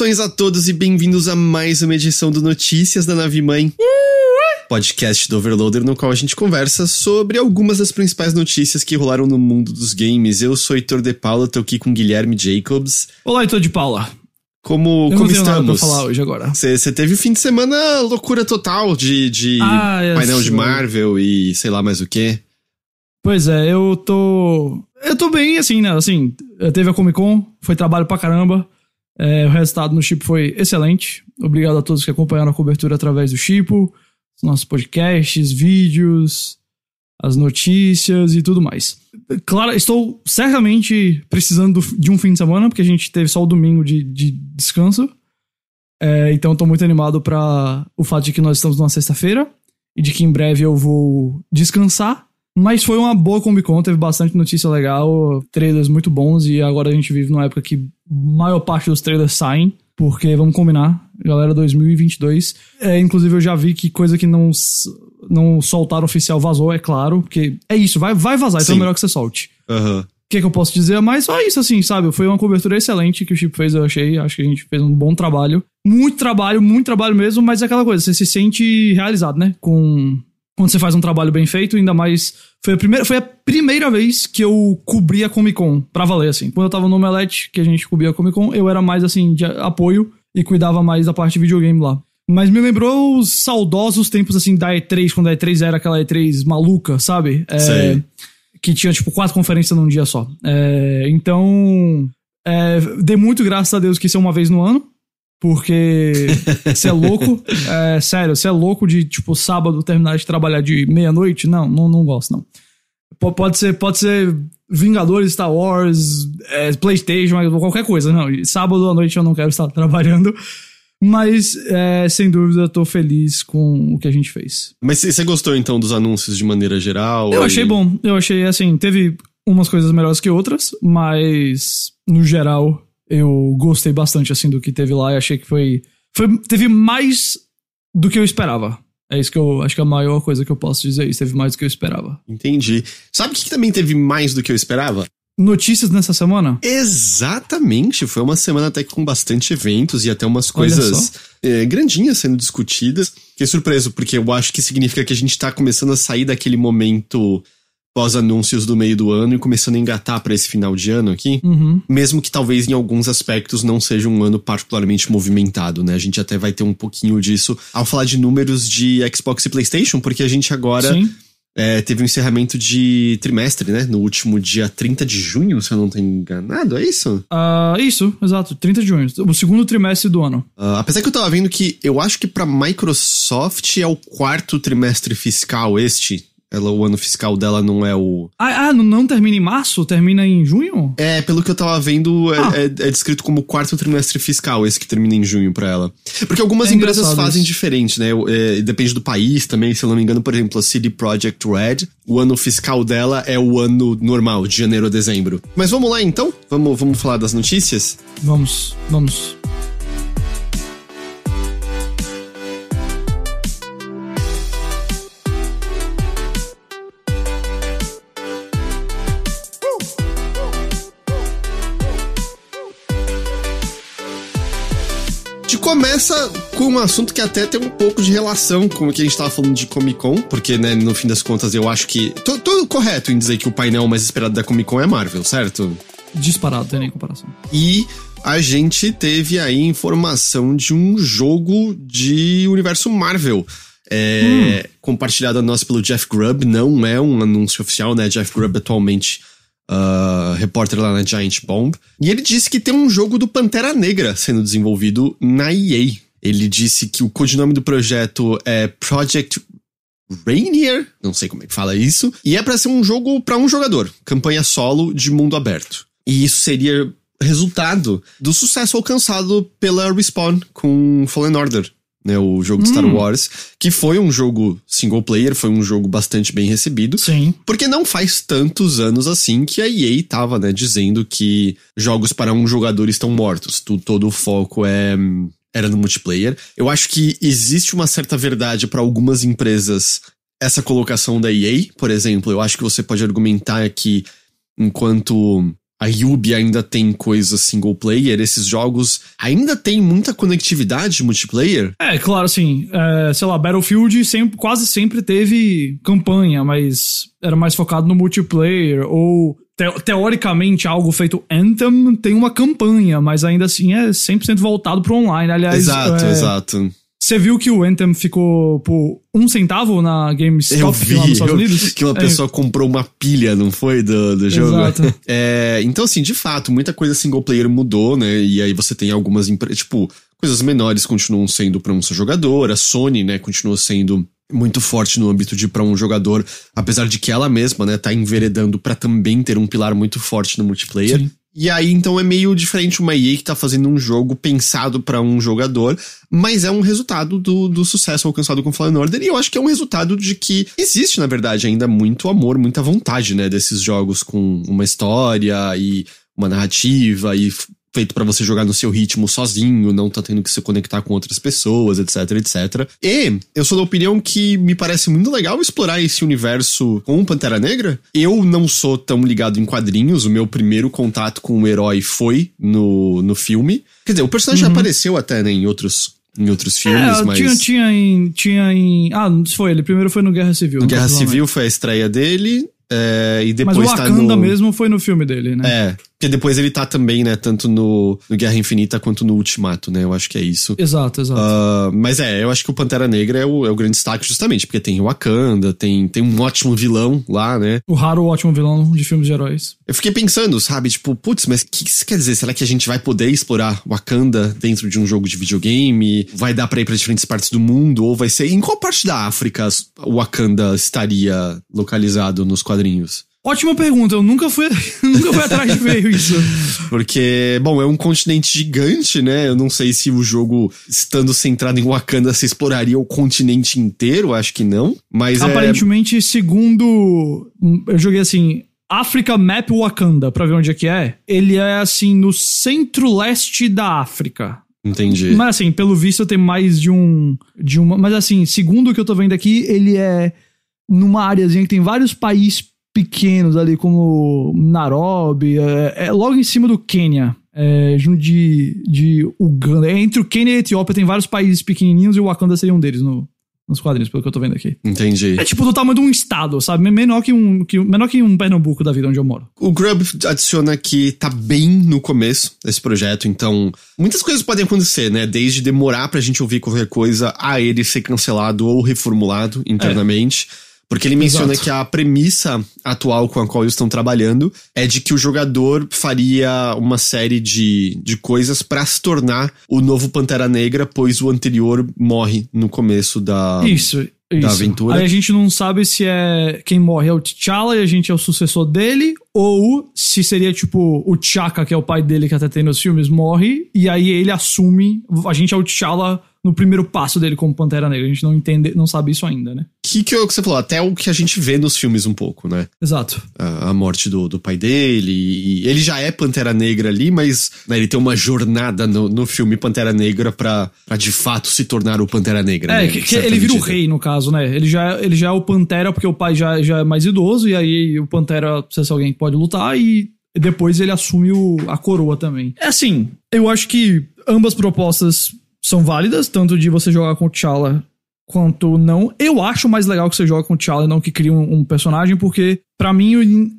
Saudações a todos e bem-vindos a mais uma edição do Notícias da Nave Mãe. Podcast do Overloader, no qual a gente conversa sobre algumas das principais notícias que rolaram no mundo dos games. Eu sou Heitor de Paula, tô aqui com Guilherme Jacobs. Olá, Heitor de Paula. Como, Eu como estamos? pra falar hoje agora. Você teve o fim de semana loucura total de, de Ah, é, painel de. Marvel e sei lá mais o que. Pois é, eu tô. Eu tô bem, assim, né? Assim, teve a Comic Con, foi trabalho pra caramba. É, o resultado no Chipo foi excelente. Obrigado a todos que acompanharam a cobertura através do Chipo, os nossos podcasts, vídeos, as notícias e tudo mais. Claro, estou certamente precisando de um fim de semana, porque a gente teve só o domingo de, de descanso. É, então estou muito animado para o fato de que nós estamos numa sexta-feira e de que em breve eu vou descansar. Mas foi uma boa Comic Con, teve bastante notícia legal, trailers muito bons e agora a gente vive numa época que a maior parte dos trailers saem, porque vamos combinar, galera, 2022. É, inclusive eu já vi que coisa que não, não soltaram oficial vazou, é claro, porque é isso, vai, vai vazar, então é melhor que você solte. Aham. O que, que eu posso dizer? Mas só isso, assim, sabe? Foi uma cobertura excelente que o Chip fez, eu achei. Acho que a gente fez um bom trabalho. Muito trabalho, muito trabalho mesmo, mas é aquela coisa, você se sente realizado, né? Com. Quando você faz um trabalho bem feito, ainda mais. Foi a primeira, foi a primeira vez que eu cobri a Comic Con, pra valer, assim. Quando eu tava no Omelete, que a gente cobria a Comic Con, eu era mais, assim, de apoio e cuidava mais da parte de videogame lá. Mas me lembrou os saudosos tempos, assim, da E3, quando a E3 era aquela E3 maluca, sabe? É, Sei. que tinha, tipo, quatro conferências num dia só. É, então, é, dei muito graças a Deus que isso é uma vez no ano, porque você é louco. É, sério, você é louco de, tipo, sábado terminar de trabalhar de meia-noite? Não, não, não gosto, não. P- pode ser, pode ser Vingadores, Star Wars, é, Playstation, qualquer coisa, não. Sábado à noite eu não quero estar trabalhando. Mas, é, sem dúvida, eu tô feliz com o que a gente fez. Mas você gostou então dos anúncios de maneira geral? Eu achei bom. Eu achei, assim, teve umas coisas melhores que outras, mas no geral eu gostei bastante, assim, do que teve lá e achei que foi, foi. Teve mais do que eu esperava. É isso que eu acho que é a maior coisa que eu posso dizer. Isso teve mais do que eu esperava. Entendi. Sabe o que que também teve mais do que eu esperava? Notícias nessa semana? Exatamente, foi uma semana até que com bastante eventos e até umas coisas é, grandinhas sendo discutidas. Fiquei surpreso, porque eu acho que significa que a gente tá começando a sair daquele momento pós-anúncios do meio do ano e começando a engatar pra esse final de ano aqui. Uhum. Mesmo que talvez em alguns aspectos não seja um ano particularmente movimentado, né? A gente até vai ter um pouquinho disso ao falar de números de Xbox e PlayStation, porque a gente agora é, teve um encerramento de trimestre, né? No último dia 30 de junho, se eu não tô enganado, é isso? Ah, isso, exato. 30 de junho. O segundo trimestre do ano. Ah, apesar que eu tava vendo que eu acho que pra Microsoft é o quarto trimestre fiscal este. Ela, o ano fiscal dela não é o. Ah, ah, não, termina em março? Termina em junho? É, pelo que eu tava vendo, é, Ah. é- é descrito como quarto trimestre fiscal, esse que termina em junho pra ela. Porque algumas É empresas fazem isso. diferente, né? É, depende do país também, se eu não me engano, por exemplo, a CD Projekt Red, o ano fiscal dela é o ano normal, de janeiro a dezembro. Mas vamos lá então? Vamos, vamos falar das notícias? Vamos, vamos. Gente começa com um assunto que até tem um pouco de relação com o que a gente tava falando de Comic Con, porque, né, no fim das contas, eu acho que. Tô, tô correto em dizer que o painel mais esperado da Comic Con é Marvel, certo? Disparado, tem nem comparação. E a gente teve aí informação de um jogo de universo Marvel. É, Compartilhado a nós pelo Jeff Grubb, não é um anúncio oficial, né? Jeff Grubb atualmente ah, repórter lá na Giant Bomb. E ele disse que tem um jogo do Pantera Negra sendo desenvolvido na EA. Ele disse que o codinome do projeto é Project Rainier, não sei como é que fala isso, e é pra ser um jogo pra um jogador, campanha solo de mundo aberto. E isso seria resultado do sucesso alcançado pela Respawn com Fallen Order. Né, o jogo de Star Hum. Wars, que foi um jogo single player, foi um jogo bastante bem recebido. Sim. Porque não faz tantos anos assim que a EA tava, né, dizendo que jogos para um jogador estão mortos. Tu, todo o foco é hum, era no multiplayer. Eu acho que existe uma certa verdade para algumas empresas essa colocação da EA, por exemplo. Eu acho que você pode argumentar que enquanto a Yubi ainda tem coisas single player, esses jogos ainda tem muita conectividade multiplayer. É, claro, assim, é, sei lá, Battlefield sempre, quase sempre teve campanha, mas era mais focado no multiplayer, ou te- teoricamente algo feito Anthem tem uma campanha, mas ainda assim é 100% voltado pro online. Aliás, exato, é, exato. Você viu que o Anthem ficou por um centavo na Eu GameStop vi lá nos Estados eu- Unidos? que uma É, pessoa comprou uma pilha, não foi, do, do jogo? Exato. É, então, assim, de fato, muita coisa single player mudou, né? E aí você tem algumas empresas, tipo, coisas menores continuam sendo pra um só jogador. A Sony, né, continua sendo muito forte no âmbito de pra um jogador, apesar de que ela mesma, né, tá enveredando pra também ter um pilar muito forte no multiplayer. Sim. E aí, então, é meio diferente uma EA que tá fazendo um jogo pensado pra um jogador, mas é um resultado do, do sucesso alcançado com Fallen Order, e eu acho que é um resultado de que existe, na verdade, ainda muito amor, muita vontade, né, desses jogos com uma história e uma narrativa e feito pra você jogar no seu ritmo sozinho, não tá tendo que se conectar com outras pessoas, etc, etc. E eu sou da opinião que me parece muito legal explorar esse universo com Pantera Negra. Eu não sou tão ligado em quadrinhos, o meu primeiro contato com o herói foi no, no filme. Quer dizer, o personagem já apareceu até, né, em outros, em outros filmes, É, mas... tinha, tinha em. Tinha em. Ah, não foi ele. Primeiro foi no Guerra Civil. No Guerra provavelmente. Civil foi a estreia dele, é, e Mas depois o tá Wakanda no... mesmo foi no filme dele, né? É, porque depois ele tá também, né, tanto no, no Guerra Infinita quanto no Ultimato, né, eu acho que é isso. Exato, exato. Ah, mas é, eu acho que o Pantera Negra é o, é o grande destaque justamente, porque tem o Wakanda, tem, tem um ótimo vilão lá, né. O raro ótimo vilão de filmes de heróis. Eu fiquei pensando, sabe, tipo, putz, mas o que isso quer dizer? Será que a gente vai poder explorar Wakanda dentro de um jogo de videogame? Vai dar pra ir pra diferentes partes do mundo? Ou vai ser... Em qual parte da África o Wakanda estaria localizado nos quadrinhos? Ótima pergunta, eu nunca fui, nunca fui atrás de ver isso. Porque, bom, é um continente gigante, né? Eu não sei se o jogo, estando centrado em Wakanda, se exploraria o continente inteiro, acho que não. Mas é. Aparentemente, segundo. Eu joguei assim. Africa Map Wakanda, pra ver onde é que é. Ele é assim, no centro-leste da África. Entendi. Mas assim, pelo visto tem mais de um. De uma, mas assim, segundo o que eu tô vendo aqui, ele é numa áreazinha que tem vários países pequenos ali, como Nairobi, é, é logo em cima do Quênia. É, junto de, de Uganda. É, entre o Quênia e a Etiópia tem vários países pequenininhos e o Wakanda seria um deles no, nos quadrinhos, pelo que eu tô vendo aqui. Entendi. É tipo do tamanho de um estado, sabe? Menor que um, que, menor que um Pernambuco da vida onde eu moro. O Grub adiciona que tá bem no começo desse projeto, então muitas coisas podem acontecer, né? Desde demorar pra gente ouvir qualquer coisa a ele ser cancelado ou reformulado internamente. Porque ele menciona Exato. que a premissa atual com a qual eles estão trabalhando é de que o jogador faria uma série de, de coisas pra se tornar o novo Pantera Negra, pois o anterior morre no começo da. Isso, isso. aventura. Aí a gente não sabe se é quem morre é o T'Challa e a gente é o sucessor dele, ou se seria tipo o T'Chaka, que é o pai dele que até tem nos filmes, morre, e aí ele assume, a gente é o T'Challa no primeiro passo dele como Pantera Negra. A gente não entende, não sabe isso ainda, né? Que, que é o que você falou, até o que a gente vê nos filmes um pouco, né? Exato. a, a morte do, do pai dele. E ele já é Pantera Negra ali, mas né, ele tem uma jornada no, no filme Pantera Negra pra, pra de fato se tornar o Pantera Negra. É, né, que, que ele vira o rei, no caso, né? Ele já, ele já é o Pantera porque o pai já, já é mais idoso, e aí o Pantera precisa ser alguém que pode lutar, e depois ele assume o, a coroa também. É assim, eu acho que ambas propostas são válidas, tanto de você jogar com o T'Challa quanto não. Eu acho mais legal que você joga com o T'Challa e não que cria um, um personagem, porque pra mim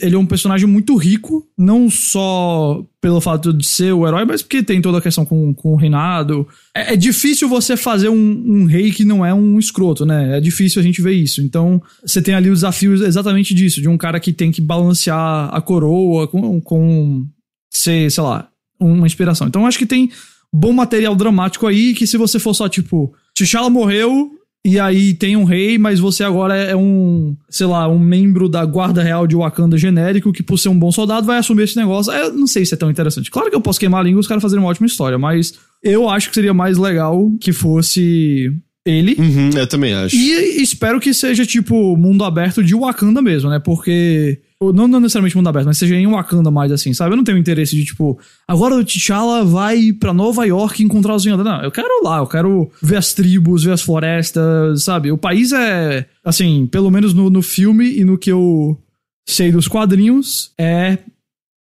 ele é um personagem muito rico, não só pelo fato de ser o herói, mas porque tem toda a questão com, com o reinado. É, é difícil você fazer um, um rei que não é um escroto, né? É difícil a gente ver isso. Então, você tem ali o desafio exatamente disso, de um cara que tem que balancear a coroa com, com ser, sei lá, uma inspiração. Então, acho que tem bom material dramático aí, que se você for só, tipo, T'Challa morreu e aí tem um rei, mas você agora é um, sei lá, um membro da guarda real de Wakanda genérico que, por ser um bom soldado, vai assumir esse negócio. Eu não sei se é tão interessante. Claro que eu posso queimar a língua e os caras fazerem uma ótima história, mas eu acho que seria mais legal que fosse ele. Uhum, eu também acho. E espero que seja, tipo, mundo aberto de Wakanda mesmo, né? Porque. Não, não necessariamente mundo aberto, mas seja em Wakanda mais assim, sabe? Eu não tenho interesse de, tipo, agora o T'Challa vai pra Nova York encontrar os Vingadores. Não, eu quero lá, eu quero ver as tribos, ver as florestas, sabe? O país é, assim, pelo menos no, no filme e no que eu sei dos quadrinhos, é.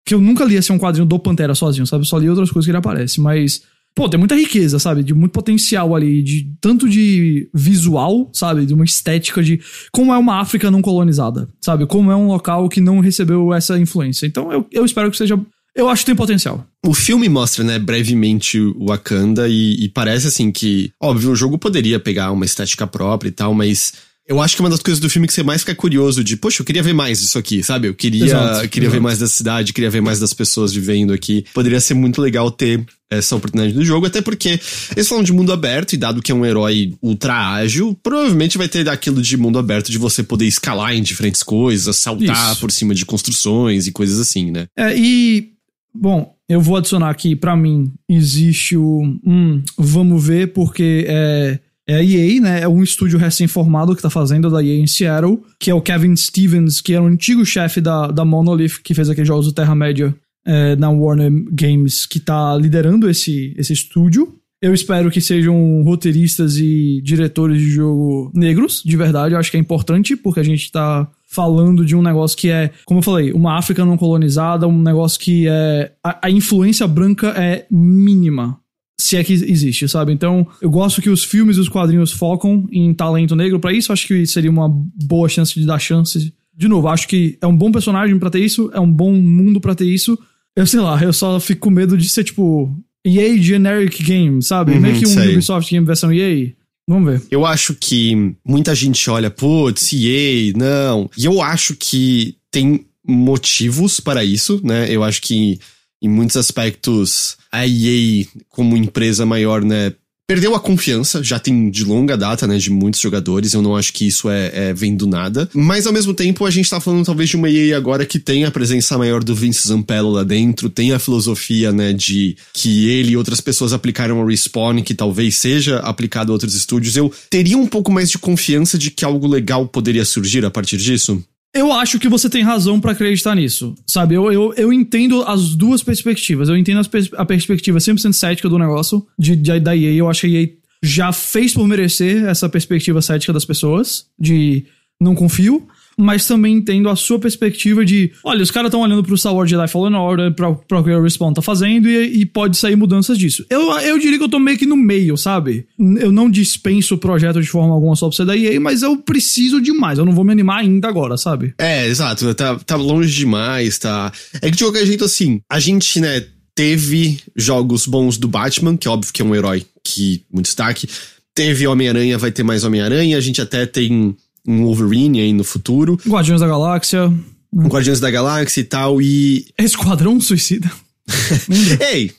Que eu nunca li assim um quadrinho do Pantera sozinho, sabe? Eu só li outras coisas que ele aparece, mas pô, tem muita riqueza, sabe? De muito potencial ali, de tanto de visual, sabe? De uma estética de como é uma África não colonizada, sabe? Como é um local que não recebeu essa influência. Então eu, eu espero que seja. Eu acho que tem potencial. O filme mostra, né, brevemente o Wakanda e, e parece assim que, óbvio, o jogo poderia pegar uma estética própria e tal, mas eu acho que é uma das coisas do filme que você mais fica curioso de, poxa, eu queria ver mais disso aqui, sabe? Eu queria, Exato, queria exato. ver mais da cidade, queria ver mais das pessoas vivendo aqui. Poderia ser muito legal ter essa oportunidade no jogo, até porque eles falam de mundo aberto, e dado que é um herói ultra ágil, provavelmente vai ter aquilo de mundo aberto de você poder escalar em diferentes coisas, saltar Isso. por cima de construções e coisas assim, né? É, e. Bom, eu vou adicionar aqui, pra mim, existe o. Hum, vamos ver, porque é. É a EA, né? É um estúdio recém-formado que tá fazendo da EA em Seattle, que é o Kevin Stevens, que era o antigo chefe da, da Monolith, que fez aqueles jogos do Terra-média é, na Warner Games, que tá liderando esse, esse estúdio. Eu espero que sejam roteiristas e diretores de jogo negros, de verdade. Eu acho que é importante, porque a gente tá falando de um negócio que é, como eu falei, uma África não colonizada, um negócio que é. A, a influência branca é mínima. Se é que existe, sabe? Então, eu gosto que os filmes e os quadrinhos focam em talento negro pra isso. Acho que seria uma boa chance de dar chance. De novo, acho que é um bom personagem pra ter isso, é um bom mundo pra ter isso. Eu sei lá, eu só fico com medo de ser tipo EA Generic Game, sabe? Uhum, Meio que um sei. Ubisoft Game versão EA. Vamos ver. Eu acho que muita gente olha, putz, EA, não. E eu acho que tem motivos para isso, né? Eu acho que em muitos aspectos a EA, como empresa maior, né? Perdeu a confiança, já tem de longa data, né, de muitos jogadores. Eu não acho que isso é, é vem do nada. Mas ao mesmo tempo, a gente tá falando talvez de uma EA agora que tem a presença maior do Vince Zampello lá dentro, tem a filosofia, né, de que ele e outras pessoas aplicaram a Respawn, que talvez seja aplicado a outros estúdios. Eu teria um pouco mais de confiança de que algo legal poderia surgir a partir disso. Eu acho que você tem razão pra acreditar nisso, sabe? Eu, eu, eu entendo as duas perspectivas. Eu entendo pers- a perspectiva 100% cética do negócio, de, de, da EA. Eu acho que a EA já fez por merecer essa perspectiva cética das pessoas, de não confio. Mas também entendo a sua perspectiva de, olha, os caras estão olhando pro Star Wars Jedi Fallen Order, pra, pra o que a Respawn tá fazendo, e, e pode sair mudanças disso. Eu, eu diria que eu tô meio que no meio, sabe? Eu não dispenso o projeto de forma alguma só pra ser da EA, mas eu preciso demais. Eu não vou me animar ainda agora, sabe? É, exato. Tá, tá longe demais, tá. É que de qualquer jeito, assim, a gente, né, teve jogos bons do Batman, que é óbvio que é um herói que muito destaque. Teve Homem-Aranha, vai ter mais Homem-Aranha. A gente até tem um Wolverine aí no futuro. Guardiões da Galáxia. Um Guardiões da Galáxia e tal. E. Esquadrão Suicida. Ei,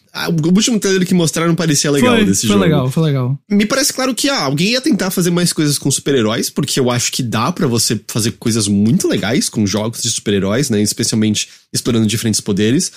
o último trailer que mostraram parecia legal foi, desse foi jogo. legal, foi legal. Me parece claro que ah, alguém ia tentar fazer mais coisas com super-heróis, porque eu acho que dá pra você fazer coisas muito legais com jogos de super-heróis, né? Especialmente explorando diferentes poderes.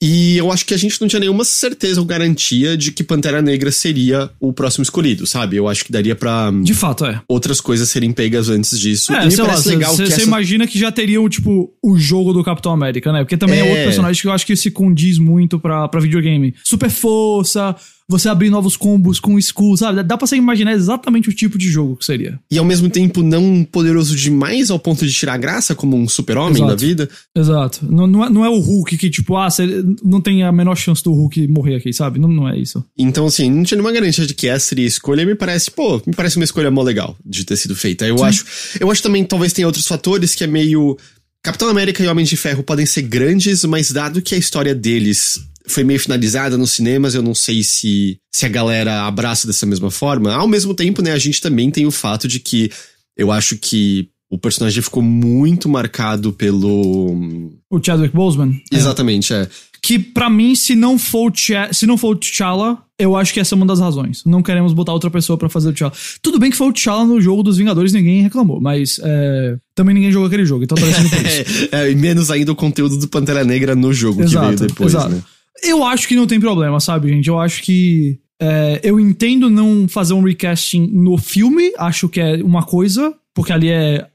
E eu acho que a gente não tinha nenhuma certeza ou garantia de que Pantera Negra seria o próximo escolhido, sabe? Eu acho que daria pra hum, De fato, é. outras coisas serem pegas antes disso. e É, me sei lá, parece legal que você essa... imagina que já teriam, tipo, o jogo do Capitão América, né? Porque também é, É. outro personagem que eu acho que se condiz muito pra, pra videogame. Super força, você abrir novos combos com skull, sabe? Dá pra você imaginar exatamente o tipo de jogo que seria. E ao mesmo tempo não poderoso demais ao ponto de tirar graça, como um super-homem da vida. Exato. Não, não, é, não é o Hulk que, tipo, ah, você não tem a menor chance do Hulk morrer aqui, sabe? Não, não é isso. Então, assim, não tinha nenhuma garantia de que essa seria a escolha. Me parece, pô, me parece uma escolha mó legal de ter sido feita. Eu acho. Eu acho também, talvez tenha outros fatores que é meio. Capitão América e Homem de Ferro podem ser grandes, mas dado que a história deles foi meio finalizada nos cinemas, eu não sei se, se a galera abraça dessa mesma forma. Ao mesmo tempo, né, a gente também tem o fato de que eu acho que o personagem ficou muito marcado pelo. O Chadwick Boseman. É. Exatamente, é. Que pra mim, se não for o Ch se não for o T'Challa, Eu acho que essa é uma das razões. Não queremos botar outra pessoa para fazer o T'Challa. Tudo bem que foi o T'Challa no jogo dos Vingadores, ninguém reclamou, mas é, também ninguém jogou aquele jogo, então tá por isso. é, e menos ainda o conteúdo do Pantera Negra no jogo exato, que veio depois, exato. né? Eu acho que não tem problema, sabe, gente? Eu acho que. É, eu entendo não fazer um recasting no filme, acho que é uma coisa, porque ali é,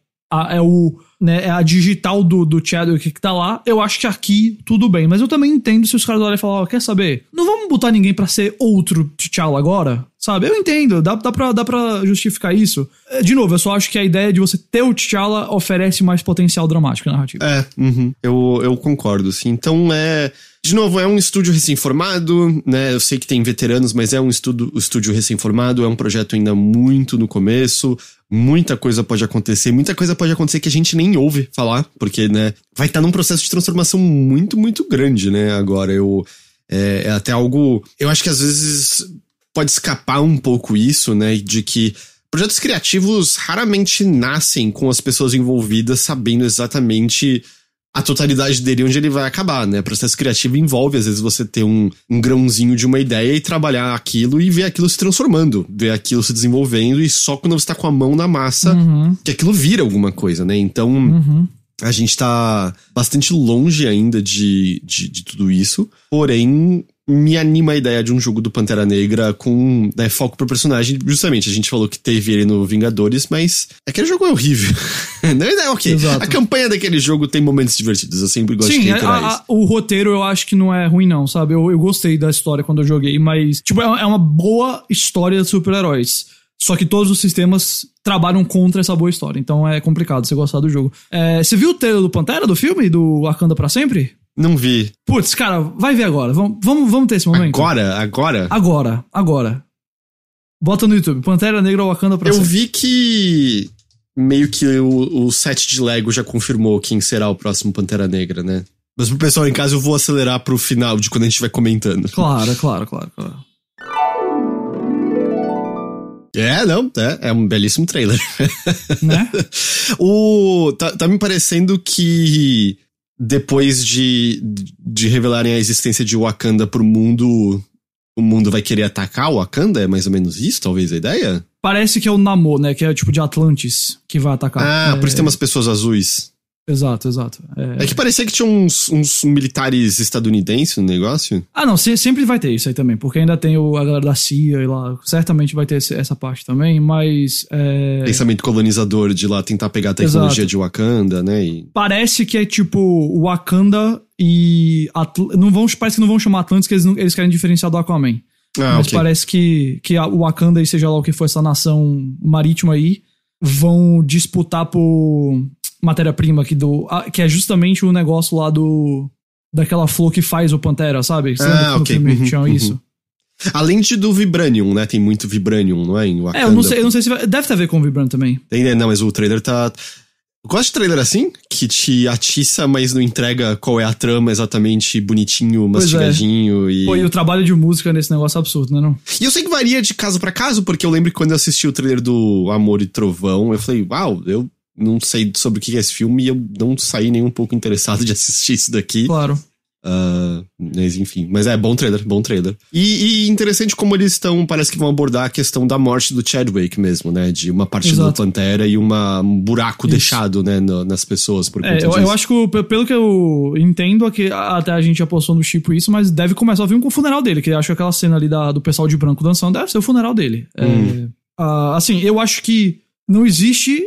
é o né, é a digital do, do Chadwick que tá lá, eu acho que aqui tudo bem. Mas eu também entendo se os caras olharem e falar, oh, quer saber? Não vamos botar ninguém para ser outro T'Challa agora? Sabe? Eu entendo, dá, dá, pra, dá pra justificar isso. É, de novo, eu só acho que a ideia de você ter o T'Challa oferece mais potencial dramático na narrativa. É, uhum. eu, eu concordo, sim. Então é. De novo, é um estúdio recém-formado, né? Eu sei que tem veteranos, mas é um estudo, estúdio recém-formado, é um projeto ainda muito no começo. Muita coisa pode acontecer, muita coisa pode acontecer que a gente nem ouve falar, porque, né, vai estar tá num processo de transformação muito, muito grande, né? Agora, eu. É, é até algo. Eu acho que às vezes pode escapar um pouco isso, né? De que projetos criativos raramente nascem com as pessoas envolvidas sabendo exatamente a totalidade dele onde ele vai acabar, né? Processo criativo envolve, às vezes, você ter um, um grãozinho de uma ideia e trabalhar aquilo e ver aquilo se transformando, ver aquilo se desenvolvendo, e só quando você tá com a mão na massa uhum. que aquilo vira alguma coisa, né? Então. Uhum. A gente tá bastante longe ainda de, de, de tudo isso. Porém, me anima a ideia de um jogo do Pantera Negra com né, foco pro personagem. Justamente, a gente falou que teve ele no Vingadores, mas aquele jogo é horrível. Não é ok. Exato. A campanha daquele jogo tem momentos divertidos. Eu sempre gosto Sim, de reiterar a, a, o roteiro eu acho que não é ruim, não, sabe? Eu, eu gostei da história quando eu joguei, mas, tipo, é, é uma boa história de super-heróis. Só que todos os sistemas trabalham contra essa boa história. Então é complicado você gostar do jogo. É, você viu o trailer do Pantera, do filme? Do Wakanda para sempre? Não vi. Putz, cara, vai ver agora. Vamos, vamos, vamos ter esse momento. Agora? Agora? Agora, agora. Bota no YouTube. Pantera Negra Wakanda pra Eu sempre. vi que meio que o, o set de Lego já confirmou quem será o próximo Pantera Negra, né? Mas pro pessoal em casa eu vou acelerar pro final de quando a gente vai comentando. Claro, claro, claro, claro. É, não, é, é um belíssimo trailer. Né? o, tá, tá me parecendo que depois de, de revelarem a existência de Wakanda pro mundo, o mundo vai querer atacar o Wakanda? É mais ou menos isso, talvez, a ideia? Parece que é o Namor, né? Que é tipo de Atlantis que vai atacar. Ah, é, por isso tem umas pessoas azuis. Exato, exato. É... é, que parecia que tinha uns, uns militares estadunidenses no negócio. Ah, não, se, sempre vai ter isso aí também, porque ainda tem o, a galera da CIA e lá. Certamente vai ter esse, essa parte também, mas. É... Pensamento colonizador de lá tentar pegar a tecnologia exato. de Wakanda, né? E... Parece que é tipo Wakanda e. Atl... Não vão, parece que não vão chamar Atlantis, que eles, não, eles querem diferenciar do Aquaman. Ah, mas okay. parece que, que o Wakanda e seja lá o que for essa nação marítima aí vão disputar por matéria-prima que do que é justamente o negócio lá do daquela flor que faz o Pantera, sabe? Você ah, ok. Uhum, tinha uhum. isso. Além de do Vibranium, né? Tem muito Vibranium, não é? Em Wakanda. É, eu não sei, eu não sei se vai, deve ter a ver com o Vibranium também. Tem, né? Não, mas o trailer tá eu gosto de trailer assim, que te atiça, mas não entrega qual é a trama exatamente bonitinho, mastigadinho é. e. Pô, e o trabalho de música nesse negócio é absurdo, né? Não? E eu sei que varia de caso para caso, porque eu lembro que quando eu assisti o trailer do Amor e Trovão, eu falei, uau, eu não sei sobre o que é esse filme e eu não saí nem um pouco interessado de assistir isso daqui. Claro. Uh, mas enfim, mas é bom trailer, bom trailer. E, e, interessante como eles estão, parece que vão abordar a questão da morte do Chadwick mesmo, né? De uma parte do Pantera e uma, um buraco Isso. deixado, né, no, nas pessoas por é, eu, eu, acho que, pelo que eu entendo, aqui, até a gente apostou no Chipo isso, mas deve começar o filme com o funeral dele, que eu acho que aquela cena ali da, do pessoal de branco dançando deve ser o funeral dele. É, hum. É, uh, assim, eu acho que não existe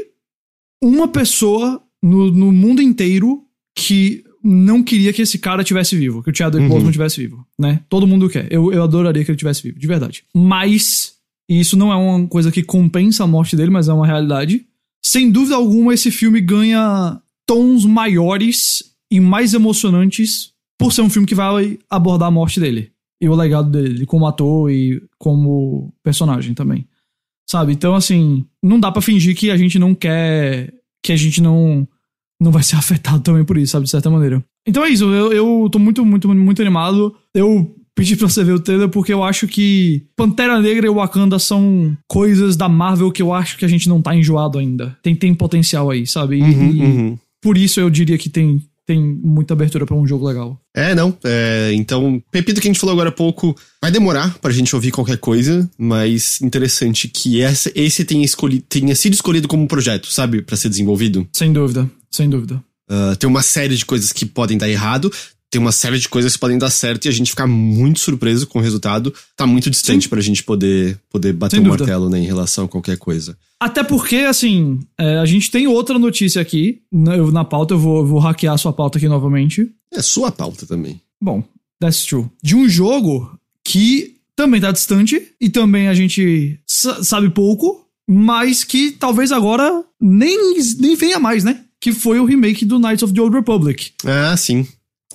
uma pessoa no, no mundo inteiro que não queria que esse cara tivesse vivo, que o Chadwick uhum. Boseman tivesse vivo, né? Todo mundo quer. Eu, eu adoraria que ele tivesse vivo, de verdade. Mas, e isso não é uma coisa que compensa a morte dele, mas é uma realidade. Sem dúvida alguma, esse filme ganha tons maiores e mais emocionantes por ser um filme que vai abordar a morte dele. E o legado dele como ator e como personagem também. Sabe? Então, assim, não dá para fingir que a gente não quer. Que a gente não não vai ser afetado também por isso, sabe? De certa maneira. Então é isso, eu, eu tô muito, muito, muito animado. Eu pedi pra você ver o trailer porque eu acho que Pantera Negra e Wakanda são coisas da Marvel que eu acho que a gente não tá enjoado ainda. Tem, tem potencial aí, sabe? E, uhum, uhum. por isso eu diria que tem tem muita abertura pra um jogo legal. É, não. É, então, Pepito que a gente falou agora há pouco, vai demorar pra gente ouvir qualquer coisa, mas interessante que essa, esse tenha, escolhi, tenha sido escolhido como projeto, sabe? Pra ser desenvolvido. Sem dúvida, sem dúvida. Uh, tem uma série de coisas que podem dar errado, tem uma série de coisas que podem dar certo e a gente ficar muito surpreso com o resultado. Tá muito distante Sim. pra gente poder, poder bater o um martelo né, em relação a qualquer coisa. Até porque, assim, é, a gente tem outra notícia aqui. Eu, na pauta, eu vou, vou hackear a sua pauta aqui novamente. É sua pauta também. Bom, that's true. De um jogo que também tá distante e também a gente sabe pouco, mas que talvez agora nem, nem venha mais, né? Que foi o remake do Knights of the Old Republic. Ah, sim.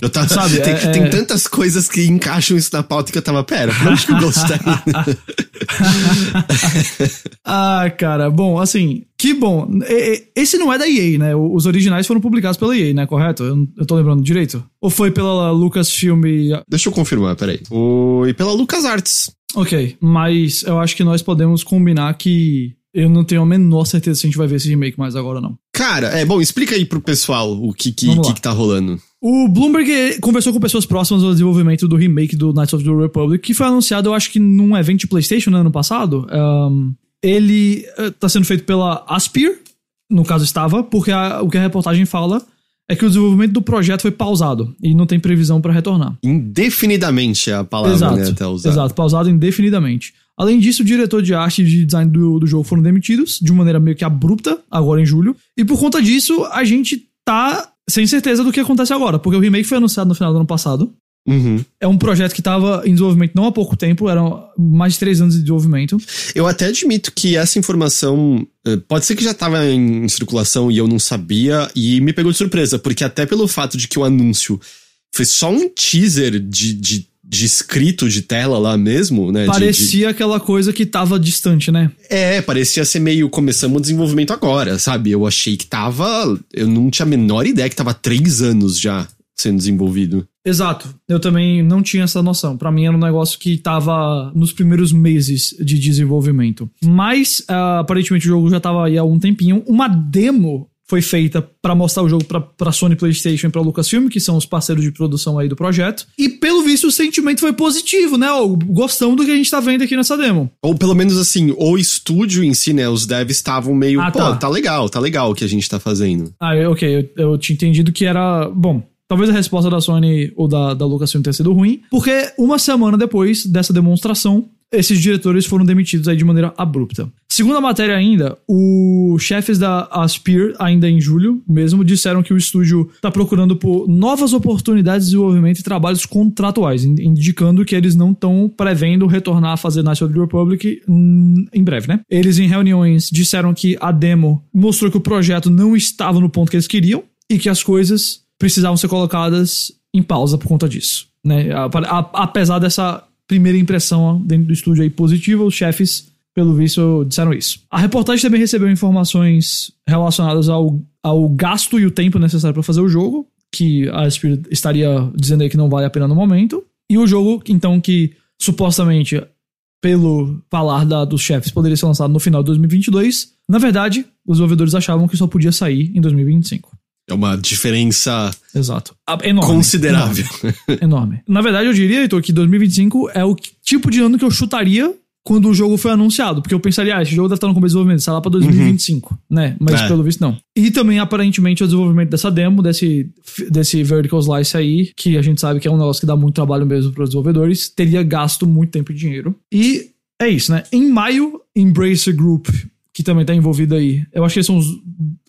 Eu tava, Sabe, tem, é, tem é... tantas coisas que encaixam isso na pauta que eu tava, pera, onde que o Ghost tá indo? ah, cara, bom, assim, que bom. Esse não é da EA, né? Os originais foram publicados pela EA, né? Correto? Eu, eu tô lembrando direito? Ou foi pela Lucasfilm? Deixa eu confirmar, peraí. E pela LucasArts. Ok, mas eu acho que nós podemos combinar que eu não tenho a menor certeza se a gente vai ver esse remake mais agora não. Cara, é bom, explica aí pro pessoal o que que, que, que tá rolando. O Bloomberg conversou com pessoas próximas ao desenvolvimento do remake do Knights of the Republic, que foi anunciado, eu acho que num evento de PlayStation no ano passado. Um, ele está sendo feito pela Aspir, no caso estava, porque a, o que a reportagem fala é que o desenvolvimento do projeto foi pausado e não tem previsão para retornar. Indefinidamente é a palavra exato, né, até usar. Exato, pausado indefinidamente. Além disso, o diretor de arte e de design do, do jogo foram demitidos de uma maneira meio que abrupta, agora em julho. E por conta disso, a gente tá sem certeza do que acontece agora, porque o remake foi anunciado no final do ano passado. Uhum. É um projeto que estava em desenvolvimento não há pouco tempo, eram mais de três anos de desenvolvimento. Eu até admito que essa informação eh, pode ser que já estava em circulação e eu não sabia, e me pegou de surpresa, porque até pelo fato de que o anúncio foi só um teaser de, de de escrito de tela lá mesmo, né? Parecia de, de... aquela coisa que tava distante, né? É, parecia ser meio começamos o desenvolvimento agora, sabe? Eu achei que tava. Eu não tinha a menor ideia que tava três anos já sendo desenvolvido. Exato. Eu também não tinha essa noção. Para mim era um negócio que tava nos primeiros meses de desenvolvimento. Mas uh, aparentemente o jogo já tava aí há um tempinho. Uma demo foi feita para mostrar o jogo para Sony PlayStation e para Lucasfilm, que são os parceiros de produção aí do projeto. E pelo visto o sentimento foi positivo, né? Gostamos do que a gente tá vendo aqui nessa demo. Ou pelo menos assim, o estúdio em si, né? Os devs estavam meio, ah, pô, tá. tá. legal, tá legal o que a gente tá fazendo. Ah, ok. Eu, eu tinha entendido que era. Bom, Talvez a resposta da Sony ou da, da Lucasfilm tenha sido ruim, porque uma semana depois dessa demonstração, esses diretores foram demitidos aí de maneira abrupta. Segundo a matéria ainda, os chefes da Aspir, ainda em julho mesmo, disseram que o estúdio está procurando por novas oportunidades de desenvolvimento e trabalhos contratuais, indicando que eles não estão prevendo retornar a fazer National Republic em breve, né? Eles em reuniões disseram que a demo mostrou que o projeto não estava no ponto que eles queriam e que as coisas precisavam ser colocadas em pausa por conta disso. Né? Apesar dessa primeira impressão dentro do estúdio aí positiva, os chefes, pelo visto, disseram isso. A reportagem também recebeu informações relacionadas ao, ao gasto e o tempo necessário para fazer o jogo, que a Spirit estaria dizendo aí que não vale a pena no momento. E o jogo, então, que supostamente, pelo falar da, dos chefes, poderia ser lançado no final de 2022, na verdade, os desenvolvedores achavam que só podia sair em 2025. É uma diferença Exato. Enorme, considerável. Enorme. enorme. Na verdade, eu diria, Heitor, que 2025 é o tipo de ano que eu chutaria quando o jogo foi anunciado. Porque eu pensaria, ah, esse jogo deve estar no começo do desenvolvimento, está lá pra 2025, uhum. né? Mas é. pelo visto não. E também, aparentemente, o desenvolvimento dessa demo, desse, desse Vertical Slice aí, que a gente sabe que é um negócio que dá muito trabalho mesmo para os desenvolvedores, teria gasto muito tempo e dinheiro. E é isso, né? Em maio, Embracer Group que também tá envolvida aí. Eu acho que eles são os,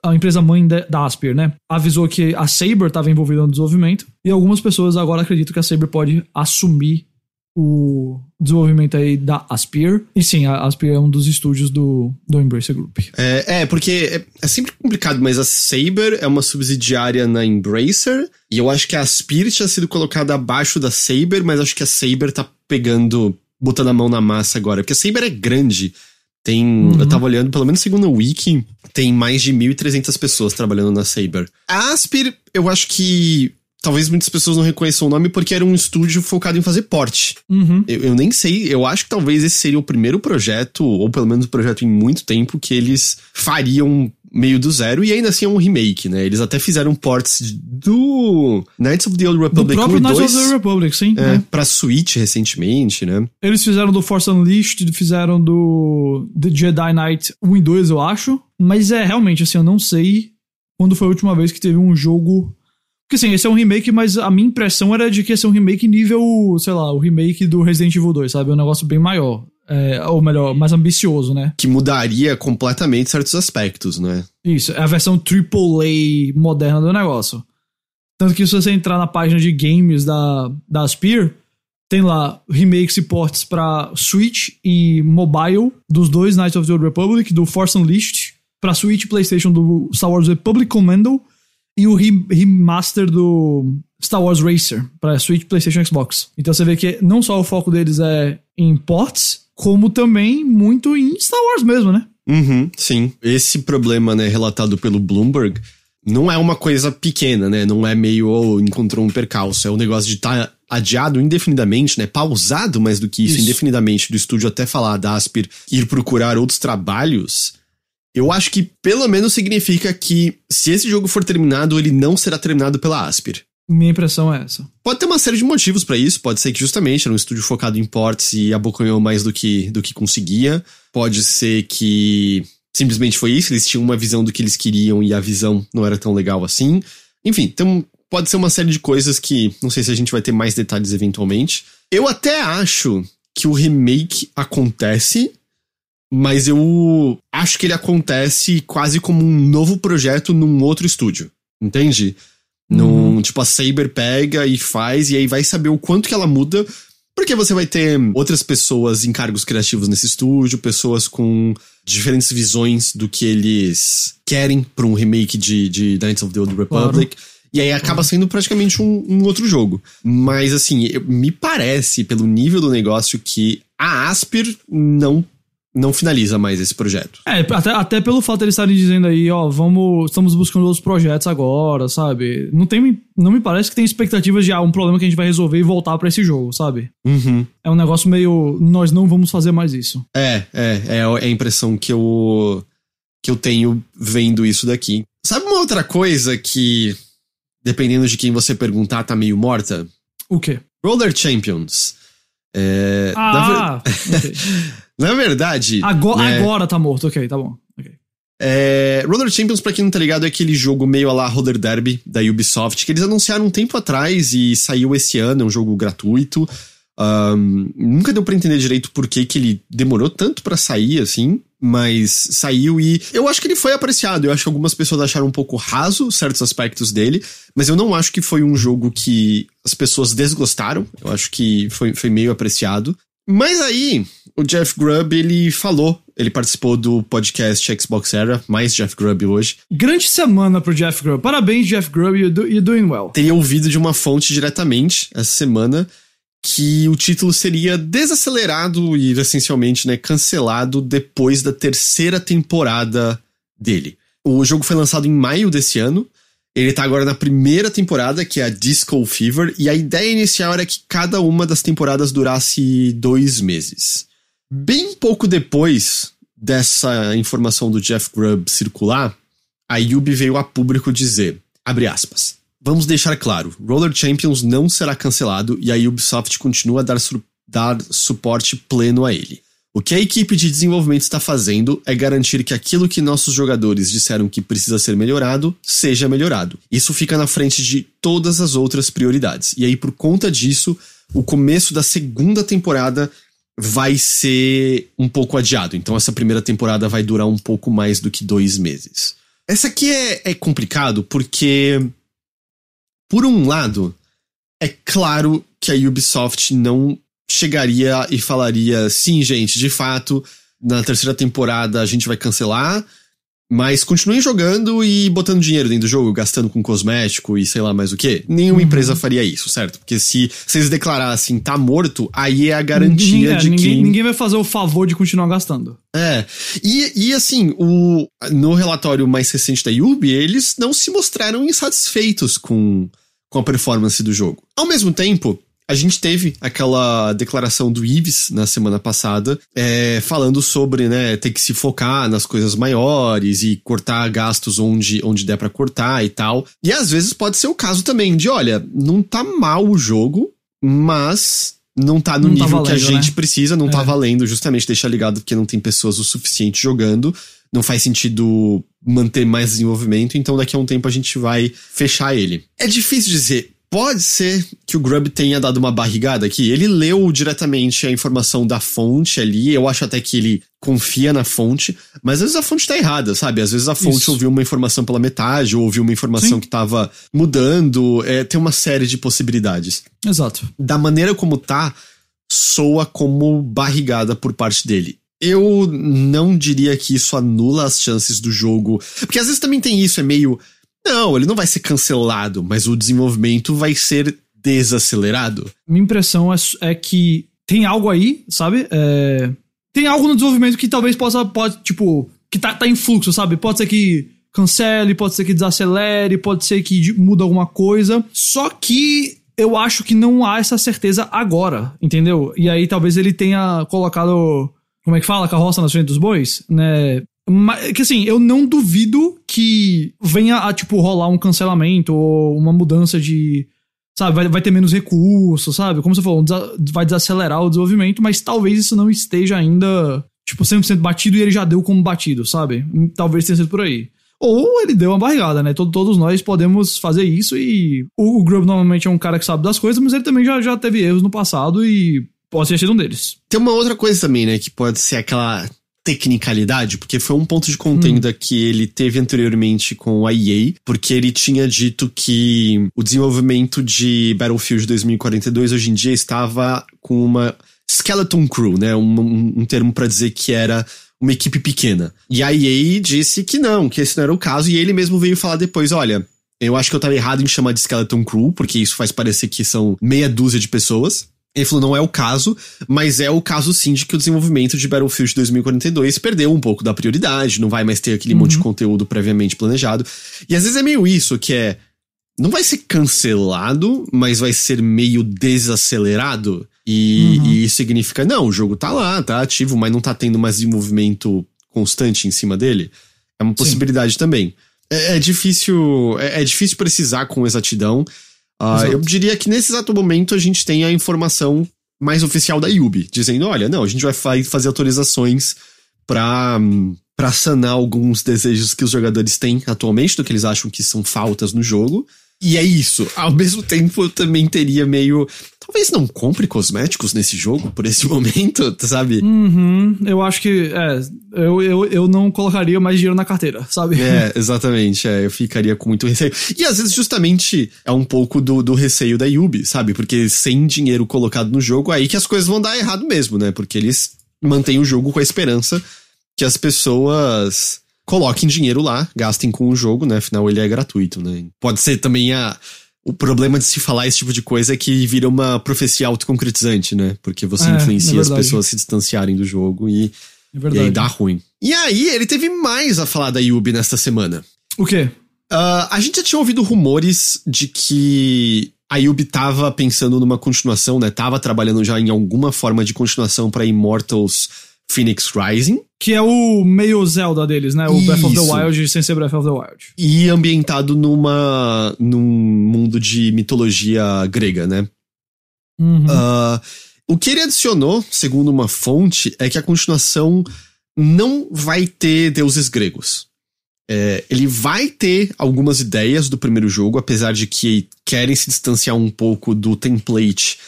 a empresa mãe de, da Aspir, né? Avisou que a Saber estava envolvida no desenvolvimento e algumas pessoas agora acreditam que a Saber pode assumir o desenvolvimento aí da Aspir. E sim, a Aspir é um dos estúdios do, do Embracer Group. É, é porque é, é, sempre complicado, mas a Saber é uma subsidiária na Embracer. E eu acho que a Aspir tinha sido colocada abaixo da Saber, mas acho que a Saber tá pegando, botando a mão na massa agora. Porque a Saber é grande. Tem, uhum. eu tava olhando, pelo menos segundo o Wiki, tem mais de 1.300 pessoas trabalhando na Saber. A Aspir, eu acho que talvez muitas pessoas não reconheçam o nome porque era um estúdio focado em fazer porte. Uhum. Eu, eu, nem sei, eu acho que talvez esse seria o primeiro projeto, ou pelo menos o um projeto em muito tempo, que eles fariam meio do zero e ainda assim é um remake, né? Eles até fizeram ports do Knights of the Old Republic do 1 próprio 2 Knights of the Republic, sim. é, né? pra Switch recentemente, né? Eles fizeram do Force Unleashed, fizeram do The Jedi Knight 1 e 2, eu acho. Mas é, realmente, assim, eu não sei quando foi a última vez que teve um jogo... Porque, assim, esse é um remake, mas a minha impressão era de que esse é um remake nível, sei lá, o remake do Resident Evil 2, sabe? É um negócio bem maior. É, ou melhor, mais ambicioso, né? Que mudaria completamente certos aspectos, né? Isso, é a versão AAA moderna do negócio. Tanto que se você entrar na página de games da, da Aspir, tem lá remakes e ports pra Switch e mobile dos dois Knights of the Old Republic, do Force Unleashed, pra Switch e PlayStation do Star Wars Republic Commando e o re- remaster do Star Wars Racer pra Switch, PlayStation e Xbox. Então você vê que não só o foco deles é em ports, como também muito em Star Wars mesmo, né? Uhum, sim. Esse problema, né, relatado pelo Bloomberg, não é uma coisa pequena, né? Não é meio, oh, encontrou um percalço. É um negócio de estar adiado indefinidamente, né? Pausado mais do que isso, Isso. indefinidamente, do estúdio até falar da Aspir ir procurar outros trabalhos. Eu acho que pelo menos significa que se esse jogo for terminado, ele não será terminado pela Aspir. Minha impressão é essa. Pode ter uma série de motivos pra isso. Pode ser que justamente era um estúdio focado em ports e abocanhou mais do que, do que conseguia. Pode ser que simplesmente foi isso. Eles tinham uma visão do que eles queriam e a visão não era tão legal assim. Enfim, então pode ser uma série de coisas que não sei se a gente vai ter mais detalhes eventualmente. Eu até acho que o remake acontece, mas eu acho que ele acontece quase como um novo projeto num outro estúdio. Entende? Num, tipo, a Saber pega e faz, e aí vai saber o quanto que ela muda. Porque você vai ter outras pessoas em cargos criativos nesse estúdio, pessoas com diferentes visões do que eles querem pra um remake de, de Knights of the Old Republic. E aí acaba sendo praticamente um, um outro jogo. Mas assim, eu- me parece, pelo nível do negócio, que a Aspir não, não finaliza mais esse projeto. É, até, até pelo fato de eles estarem dizendo aí, ó, vamos, estamos buscando outros projetos agora, sabe? Não tem, não me parece que tem expectativas de ah, um problema que a gente vai resolver e voltar pra esse jogo, sabe? Uhum. É um negócio meio, nós não vamos fazer mais isso. É, é, é a impressão que eu, que eu tenho vendo isso daqui. Sabe uma outra coisa que, dependendo de quem você perguntar, tá meio morta? O quê? Roller Champions. É, na, ver- Ah, ok. na verdade. agora, né, agora tá morto, ok, tá bom. É, Roller Champions, pra quem não tá ligado, é aquele jogo meio a lá Roller Derby da Ubisoft, que eles anunciaram um tempo atrás e saiu esse ano, é um jogo gratuito. Ahn, nunca deu pra entender direito por que, que ele demorou tanto pra sair, assim, mas saiu e eu acho que ele foi apreciado. Eu acho que algumas pessoas acharam um pouco raso certos aspectos dele, mas eu não acho que foi um jogo que as pessoas desgostaram. Eu acho que foi, foi meio apreciado. Mas aí, o Jeff Grubb, ele falou, ele participou do podcast Xbox Era, mais Jeff Grubb hoje. Grande semana pro Jeff Grubb. Parabéns, Jeff Grubb, you're, do, you're doing well. Teria ouvido de uma fonte diretamente essa semana que o título seria desacelerado e essencialmente né, cancelado depois da terceira temporada dele. O jogo foi lançado em maio desse ano. Ele tá agora na primeira temporada, que é a Disco Fever, e a ideia inicial era que cada uma das temporadas durasse dois meses. Bem pouco depois dessa informação do Jeff Grubb circular, a Yubi veio a público dizer, abre aspas, vamos deixar claro, Roller Champions não será cancelado e a Ubisoft continua a dar, su- dar suporte pleno a ele. O que a equipe de desenvolvimento está fazendo é garantir que aquilo que nossos jogadores disseram que precisa ser melhorado, seja melhorado. Isso fica na frente de todas as outras prioridades. E aí, por conta disso, o começo da segunda temporada vai ser um pouco adiado. Então, essa primeira temporada vai durar um pouco mais do que dois meses. Essa aqui é, é complicado porque, por um lado, é claro que a Ubisoft não chegaria e falaria: sim, gente, de fato, na terceira temporada a gente vai cancelar, mas continuem jogando e botando dinheiro dentro do jogo, gastando com cosmético e sei lá mais o que. Nenhuma Uhum. empresa faria isso, certo? Porque se vocês declarassem tá morto, aí é a garantia ninguém, de ninguém, que. ninguém vai fazer o favor de continuar gastando. É. E, e assim, o, no relatório mais recente da Yubi, eles não se mostraram insatisfeitos com, com a performance do jogo. Ao mesmo tempo, a gente teve aquela declaração do Ives na semana passada, é, falando sobre, né, ter que se focar nas coisas maiores e cortar gastos onde, onde der para cortar e tal. E às vezes pode ser o caso também de, olha, não tá mal o jogo, mas não tá no não tá nível tá valendo, que a gente né? precisa, não tá é. tá valendo, justamente deixar ligado porque não tem pessoas o suficiente jogando. Não faz sentido manter mais desenvolvimento, então daqui a um tempo a gente vai fechar ele. É difícil dizer Pode ser que o Grub tenha dado uma barrigada aqui. Ele leu diretamente a informação da fonte ali. Eu acho até que ele confia na fonte, mas às vezes a fonte tá errada, sabe? Às vezes a fonte Isso. ouviu uma informação pela metade, ou ouviu uma informação Sim. que tava mudando. É, tem uma série de possibilidades. Exato. Da maneira como tá, soa como barrigada por parte dele. Eu não diria que isso anula as chances do jogo. Porque às vezes também tem isso, é meio. Não, ele não vai ser cancelado, mas o desenvolvimento vai ser desacelerado. Minha impressão é, é que tem algo aí, sabe? É, tem algo no desenvolvimento que talvez possa, pode, tipo, que tá, tá em fluxo, sabe? Pode ser que cancele, pode ser que desacelere, pode ser que muda alguma coisa. Só que eu acho que não há essa certeza agora, entendeu? E aí talvez ele tenha colocado, como é que fala, carroça na frente dos bois, né? Mas, que assim, eu não duvido que venha a, tipo, rolar um cancelamento ou uma mudança de. Sabe, vai, vai ter menos recursos, sabe? Como você falou, vai desacelerar o desenvolvimento, mas talvez isso não esteja ainda, tipo, 100% batido e ele já deu como batido, sabe? Talvez tenha sido por aí. Ou ele deu uma barrigada, né? todos nós podemos fazer isso e o, o normalmente é um cara que sabe das coisas, mas ele também já, já teve erros no passado e pode ter sido um deles. Tem uma outra coisa também, né? Que pode ser aquela tecnicalidade, porque foi um ponto de contenda hum. que ele teve anteriormente com a EA, porque ele tinha dito que o desenvolvimento de Battlefield 2042 hoje em dia estava com uma skeleton crew, né? Um, um termo para dizer que era uma equipe pequena. E a EA disse que não, que esse não era o caso, e ele mesmo veio falar depois: olha, eu acho que eu tava errado em chamar de Skeleton Crew, porque isso faz parecer que são meia dúzia de pessoas. Ele falou, não é o caso, mas é o caso sim de que o desenvolvimento de Battlefield 2042 perdeu um pouco da prioridade, não vai mais ter aquele uhum. monte de uhum. conteúdo previamente planejado. E às vezes é meio isso, que é. Não vai ser cancelado, mas vai ser meio desacelerado. E, uhum. e isso significa, não, o jogo tá lá, tá ativo, mas não tá tendo mais desenvolvimento constante em cima dele. É uma possibilidade sim. também. É, é difícil. É, é difícil precisar com exatidão. Uh, eu diria que nesse exato momento a gente tem a informação mais oficial da Yubi, dizendo: olha, não, a gente vai fazer atualizações para para sanar alguns desejos que os jogadores têm atualmente, do que eles acham que são faltas no jogo. E é isso. Ao mesmo tempo, eu também teria meio. Talvez não compre cosméticos nesse jogo por esse momento, sabe? Uhum. Eu acho que. É. Eu, eu, eu não colocaria mais dinheiro na carteira, sabe? É, exatamente. É, eu ficaria com muito receio. E às vezes, justamente, é um pouco do, do receio da Yubi, sabe? Porque sem dinheiro colocado no jogo, aí que as coisas vão dar errado mesmo, né? Porque eles mantêm o jogo com a esperança que as pessoas coloquem dinheiro lá, gastem com o jogo, né? Afinal, ele é gratuito, né? Pode ser também a. O problema de se falar esse tipo de coisa é que vira uma profecia autoconcretizante, né? Porque você é, influencia é as pessoas a se distanciarem do jogo e, é e aí dá ruim. E aí, ele teve mais a falar da Yubi nesta semana. O quê? Uh, a gente já tinha ouvido rumores de que a Yubi tava pensando numa continuação, né? Tava trabalhando já em alguma forma de continuação para Immortals Phoenix Rising. Que é o meio Zelda deles, né? O Isso. Breath of the Wild sem ser Breath of the Wild. E ambientado numa num mundo de mitologia grega, né? Uhum. Uh, o que ele adicionou, segundo uma fonte, é que a continuação não vai ter deuses gregos. É, ele vai ter algumas ideias do primeiro jogo, apesar de que querem se distanciar um pouco do template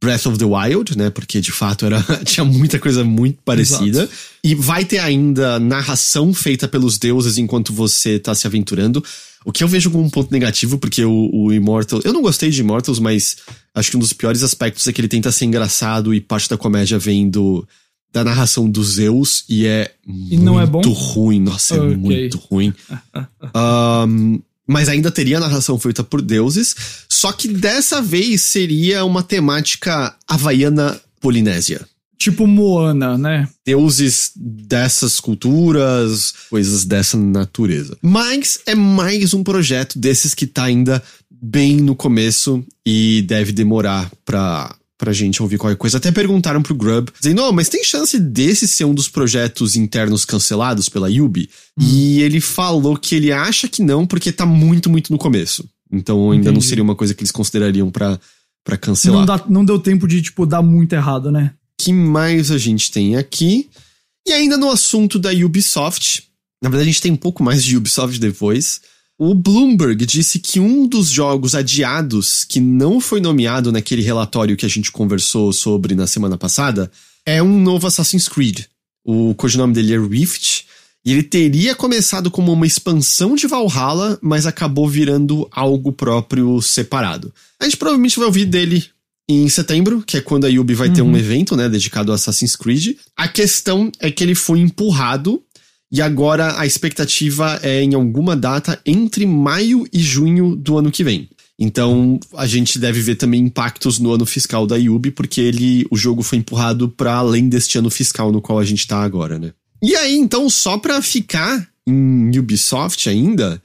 Breath of the Wild, né? Porque de fato era tinha muita coisa muito parecida. Exato. E vai ter ainda narração feita pelos deuses enquanto você tá se aventurando. O que eu vejo como um ponto negativo, porque o, o Immortal. Eu não gostei de Immortals, mas acho que um dos piores aspectos é que ele tenta ser engraçado e parte da comédia vem do, da narração dos Zeus e é e não é bom? ruim. Nossa, é okay. muito ruim. um, mas ainda teria narração feita por deuses, só que dessa vez seria uma temática havaiana polinésia. Tipo Moana, né? Deuses dessas culturas, coisas dessa natureza. Mas é mais um projeto desses que tá ainda bem no começo e deve demorar pra, pra gente ouvir qualquer coisa. Até perguntaram pro Grub, dizendo, não, mas tem chance desse ser um dos projetos internos cancelados pela Yubi? Hum. E ele falou que ele acha que não, porque tá muito, muito no começo. Então ainda Entendi. não seria uma coisa que eles considerariam pra, pra cancelar. Não, dá, não deu tempo de, tipo, dar muito errado, né? que mais a gente tem aqui? E ainda no assunto da Ubisoft, na verdade a gente tem um pouco mais de Ubisoft depois. O Bloomberg disse que um dos jogos adiados que não foi nomeado naquele relatório que a gente conversou sobre na semana passada é um novo Assassin's Creed. O codinome dele é Rift. E ele teria começado como uma expansão de Valhalla, mas acabou virando algo próprio separado. A gente provavelmente vai ouvir dele em setembro, que é quando a Yubi vai uhum. ter um uhum. evento, né, dedicado a Assassin's Creed. A questão é que ele foi empurrado e agora a expectativa é em alguma data entre maio e junho do ano que vem. Então a gente deve ver também impactos no ano fiscal da Yubi, porque ele, o jogo foi empurrado para além deste ano fiscal no qual a gente tá agora, né? E aí, então, só pra ficar em Ubisoft ainda,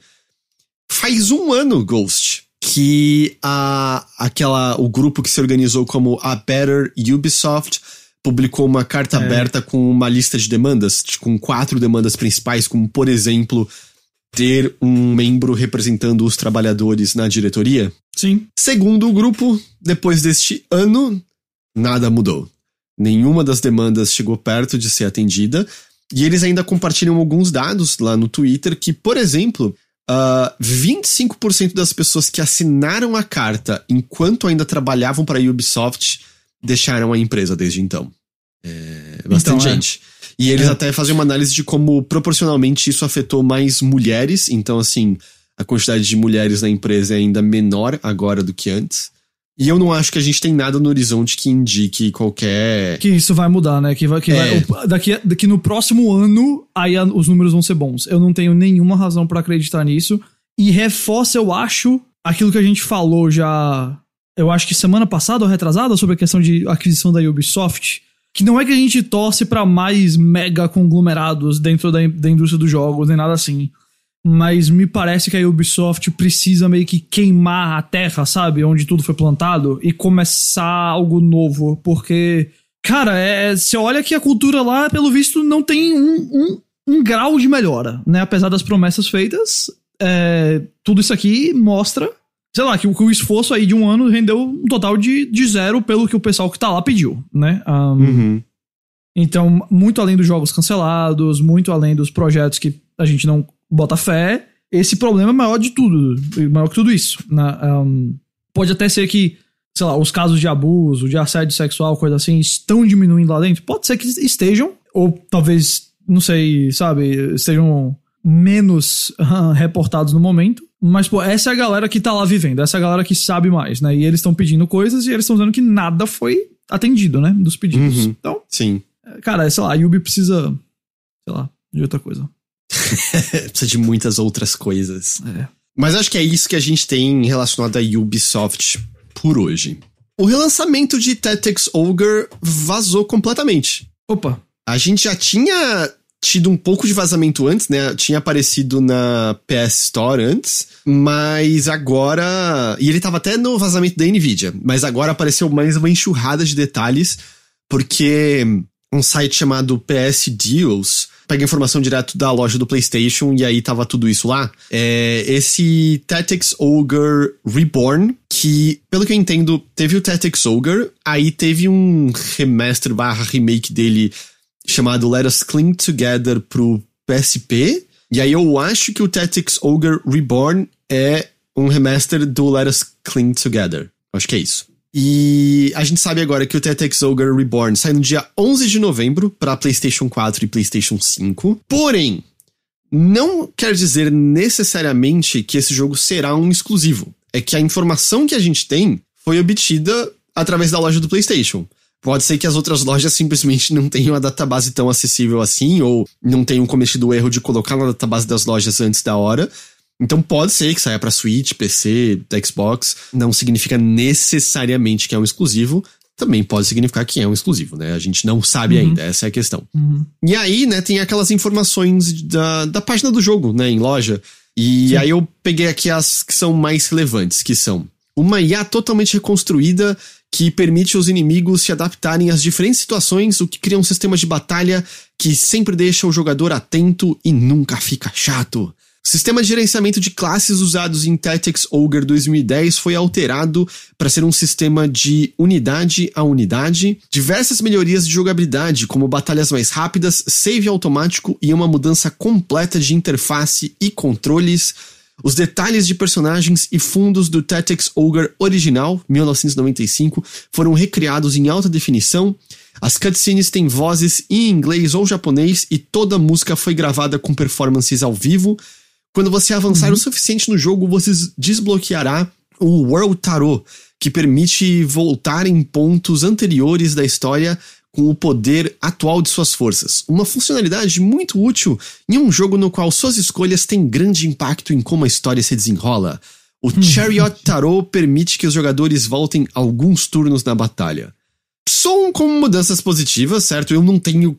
faz um ano, Ghost, que a, aquela, o grupo que se organizou como a Better Ubisoft publicou uma carta é. aberta com uma lista de demandas, com quatro demandas principais, como, por exemplo, ter um membro representando os trabalhadores na diretoria. Sim. Segundo o grupo, depois deste ano, nada mudou. Nenhuma das demandas chegou perto de ser atendida. E eles ainda compartilham alguns dados lá no Twitter que, por exemplo, uh, 25% das pessoas que assinaram a carta enquanto ainda trabalhavam para a Ubisoft deixaram a empresa desde então. É bastante então, é. gente. E eles é. até fazem uma análise de como proporcionalmente isso afetou mais mulheres. Então, assim, a quantidade de mulheres na empresa é ainda menor agora do que antes. E eu não acho que a gente tem nada no horizonte que indique qualquer. Que isso vai mudar, né? Que vai. Que é. vai daqui, daqui no próximo ano, aí os números vão ser bons. Eu não tenho nenhuma razão para acreditar nisso. E reforça, eu acho, aquilo que a gente falou já eu acho que semana passada ou retrasada, sobre a questão de aquisição da Ubisoft, que não é que a gente torce para mais mega conglomerados dentro da, da indústria dos jogos, nem nada assim. Mas me parece que a Ubisoft precisa meio que queimar a terra, sabe? Onde tudo foi plantado e começar algo novo. Porque, cara, é, você olha que a cultura lá, pelo visto, não tem um, um, um grau de melhora, né? Apesar das promessas feitas, é, tudo isso aqui mostra sei lá, que o, que o esforço aí de um ano rendeu um total de, de zero pelo que o pessoal que tá lá pediu, né? Um, uhum. Então, muito além dos jogos cancelados, muito além dos projetos que a gente não bota fé, esse problema é maior de tudo, maior que tudo isso. Né? Um, pode até ser que, sei lá, os casos de abuso, de assédio sexual, coisa assim, estão diminuindo lá dentro. Pode ser que estejam, ou talvez, não sei, sabe, estejam menos uh, reportados no momento. Mas, pô, essa é a galera que tá lá vivendo, essa é a galera que sabe mais, né? E eles estão pedindo coisas e eles estão dizendo que nada foi atendido, né? Dos pedidos. Uhum. Então. Sim. É, cara, sei lá, a Yubi precisa, sei lá, de outra coisa. precisa de muitas outras coisas. É. Mas acho que é isso que a gente tem relacionado a Ubisoft por hoje. O relançamento de Tactics Ogre vazou completamente. Opa. A gente já tinha tido um pouco de vazamento antes, né? Tinha aparecido na PS Store antes, mas agora. E ele tava até no vazamento da Nvidia, mas agora apareceu mais uma enxurrada de detalhes, porque um site chamado PS Deals pega informação direto da loja do PlayStation e aí tava tudo isso lá. É esse Tactics Ogre Reborn, que, pelo que eu entendo, teve o Tactics Ogre, aí teve um remaster barra remake dele chamado Let Us Cling Together pro PSP. E aí eu acho que o Tactics Ogre Reborn é um remaster do Let Us Cling Together. Acho que é isso. E a gente sabe agora que o Tactics Ogre Reborn sai no dia 11 de novembro para PlayStation 4 e PlayStation 5. Porém, não quer dizer necessariamente que esse jogo será um exclusivo. É que a informação que a gente tem foi obtida através da loja do PlayStation. Pode ser que as outras lojas simplesmente não tenham a database tão acessível assim, ou não tenham cometido o erro de colocar na database das lojas antes da hora. Então pode ser que saia para Switch, PC, Xbox. Não significa necessariamente que é um exclusivo. Também pode significar que é um exclusivo, né? A gente não sabe uhum. ainda, essa é a questão. Uhum. E aí, né, tem aquelas informações da, da página do jogo, né, em loja, E Sim. aí eu peguei aqui as que são mais relevantes, que são uma IA totalmente reconstruída que permite os inimigos se adaptarem às diferentes situações, o que cria um sistema de batalha que sempre deixa o jogador atento e nunca fica chato. O sistema de gerenciamento de classes usados em Tactics Ogre 2010 foi alterado para ser um sistema de unidade a unidade, diversas melhorias de jogabilidade, como batalhas mais rápidas, save automático e uma mudança completa de interface e controles, os detalhes de personagens e fundos do Tactics Ogre original, 1995, foram recriados em alta definição. As cutscenes têm vozes em inglês ou japonês e toda a música foi gravada com performances ao vivo. Quando você avançar uhum. o suficiente no jogo, você desbloqueará o World Tarot, que permite voltar em pontos anteriores da história com o poder atual de suas forças. Uma funcionalidade muito útil em um jogo no qual suas escolhas têm grande impacto em como a história se desenrola. O Chariot Tarot permite que os jogadores voltem alguns turnos na batalha. São como mudanças positivas, certo? Eu não tenho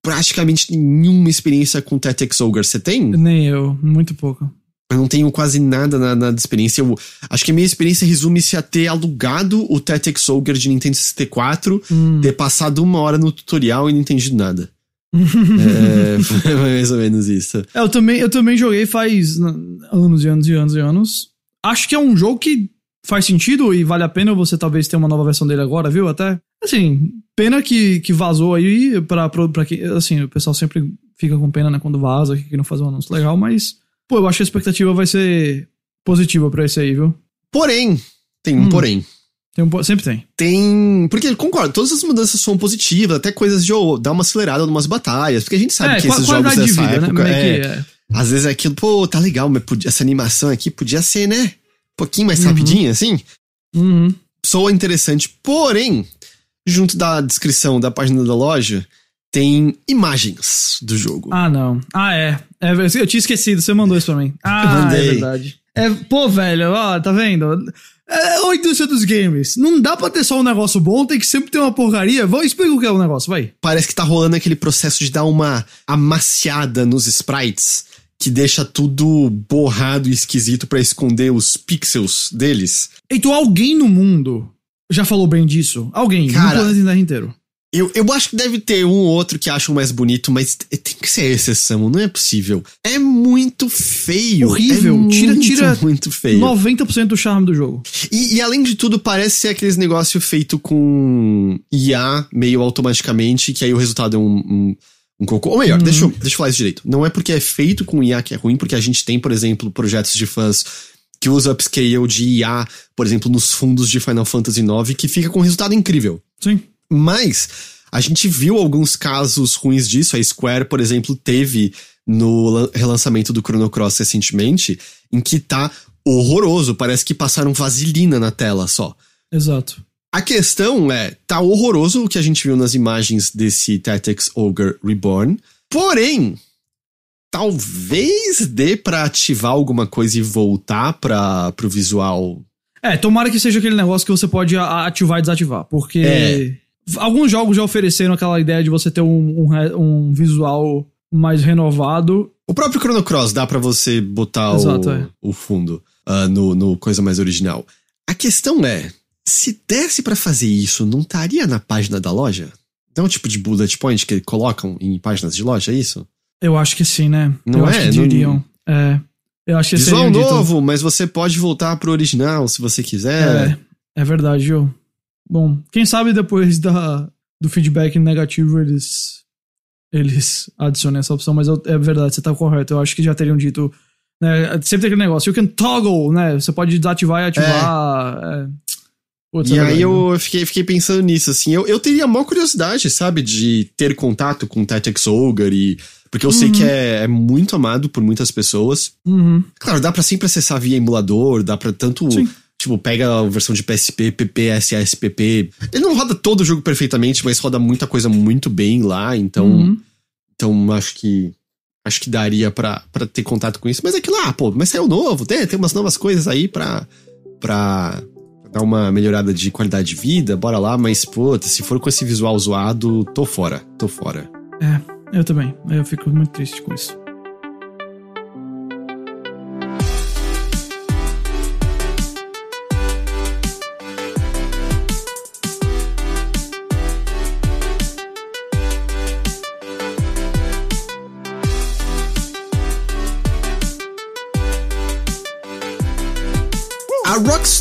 praticamente nenhuma experiência com Tactics Ogre. Você tem? Nem eu, muito pouco. Eu não tenho quase nada, nada de experiência. Eu acho que a minha experiência resume-se a ter alugado o Tactics Ogre de Nintendo 64, hum. ter passado uma hora no tutorial e não entendido nada. é, foi mais ou menos isso. É, eu também, eu também joguei faz anos e anos e anos e anos. Acho que é um jogo que faz sentido e vale a pena você talvez ter uma nova versão dele agora, viu? Até. Assim, pena que, que vazou aí pra, pra, pra que. Assim, o pessoal sempre fica com pena, né, quando vaza, que não faz um anúncio legal, mas. Pô, eu acho que a expectativa vai ser positiva pra esse aí, viu? Porém, tem um hum, porém. Tem um, sempre tem. Tem. Porque, concordo, todas as mudanças são positivas, até coisas de oh, dar uma acelerada em umas batalhas, porque a gente sabe é, que esses jogos dessa de vida, né? época. Né? É, é. Às vezes é aquilo, pô, tá legal, mas podia, essa animação aqui podia ser, né? Um pouquinho mais uhum. rapidinho, assim. Uhum. Soa interessante. Porém, junto da descrição da página da loja, tem imagens do jogo. Ah, não. Ah, é. é eu tinha esquecido, você mandou isso pra mim. Ah, é verdade. É, pô, velho, ó, tá vendo? É a indústria dos games. Não dá pra ter só um negócio bom, tem que sempre ter uma porcaria. Vamos explica o que é o negócio, vai. Parece que tá rolando aquele processo de dar uma amaciada nos sprites que deixa tudo borrado e esquisito para esconder os pixels deles. Então alguém no mundo já falou bem disso? Alguém, Cara, no planeta inteiro. Eu, eu acho que deve ter um ou outro que acham mais bonito, mas tem que ser exceção, não é possível. É muito feio. Horrível. É tira, muito, tira muito feio. 90% do charme do jogo. E, e, além de tudo, parece ser aqueles negócio feito com IA meio automaticamente, que aí o resultado é um, um um cocô. Ou melhor, uhum. deixa, eu, deixa eu falar isso direito. Não é porque é feito com IA que é ruim, porque a gente tem, por exemplo, projetos de fãs que usa upscale de IA, por exemplo, nos fundos de Final Fantasy IX, que fica com um resultado incrível. Sim. Mas a gente viu alguns casos ruins disso. A Square, por exemplo, teve no relançamento do Chrono Cross recentemente, em que tá horroroso. Parece que passaram vaselina na tela só. Exato. A questão é, tá horroroso o que a gente viu nas imagens desse Tactics Ogre Reborn. Porém, talvez dê para ativar alguma coisa e voltar para pro visual. É, tomara que seja aquele negócio que você pode ativar e desativar, porque é. Alguns jogos já ofereceram aquela ideia de você ter um, um, um visual mais renovado. O próprio Chrono Cross dá para você botar Exato, o, é. o fundo uh, no, no coisa mais original. A questão é, se desse para fazer isso, não estaria na página da loja? Não é um tipo de bullet point que colocam em páginas de loja, é isso? Eu acho que sim, né? Não eu é? Acho que diriam. Não... É. Eu acho que Visual novo, dito... mas você pode voltar pro original se você quiser. É, é verdade, Joe. Bom, quem sabe depois da, do feedback negativo eles eles adicionem essa opção, mas é verdade, você tá correto. Eu acho que já teriam dito. Né, sempre tem aquele negócio, you can toggle, né? Você pode desativar e ativar. É. É. Putz, e é aí eu fiquei, fiquei pensando nisso, assim, eu, eu teria maior curiosidade, sabe, de ter contato com Tactics Ogre e... Porque eu uhum. sei que é, é, muito amado por muitas pessoas. Uhum. Claro, dá para sempre acessar via emulador, dá para tanto... Sim. Tipo, pega a versão de PSP, PP, SSPP. Ele não roda todo o jogo perfeitamente, mas roda muita coisa muito bem lá, então... Uhum. Então, acho que... Acho que daria para ter contato com isso. Mas é que lá, pô, mas saiu novo, tem, tem umas novas coisas aí pra... pra dar uma melhorada de qualidade de vida, bora lá, mas, puta, se for com esse visual zoado, tô fora, tô fora. É, eu também. Eu fico muito triste com isso.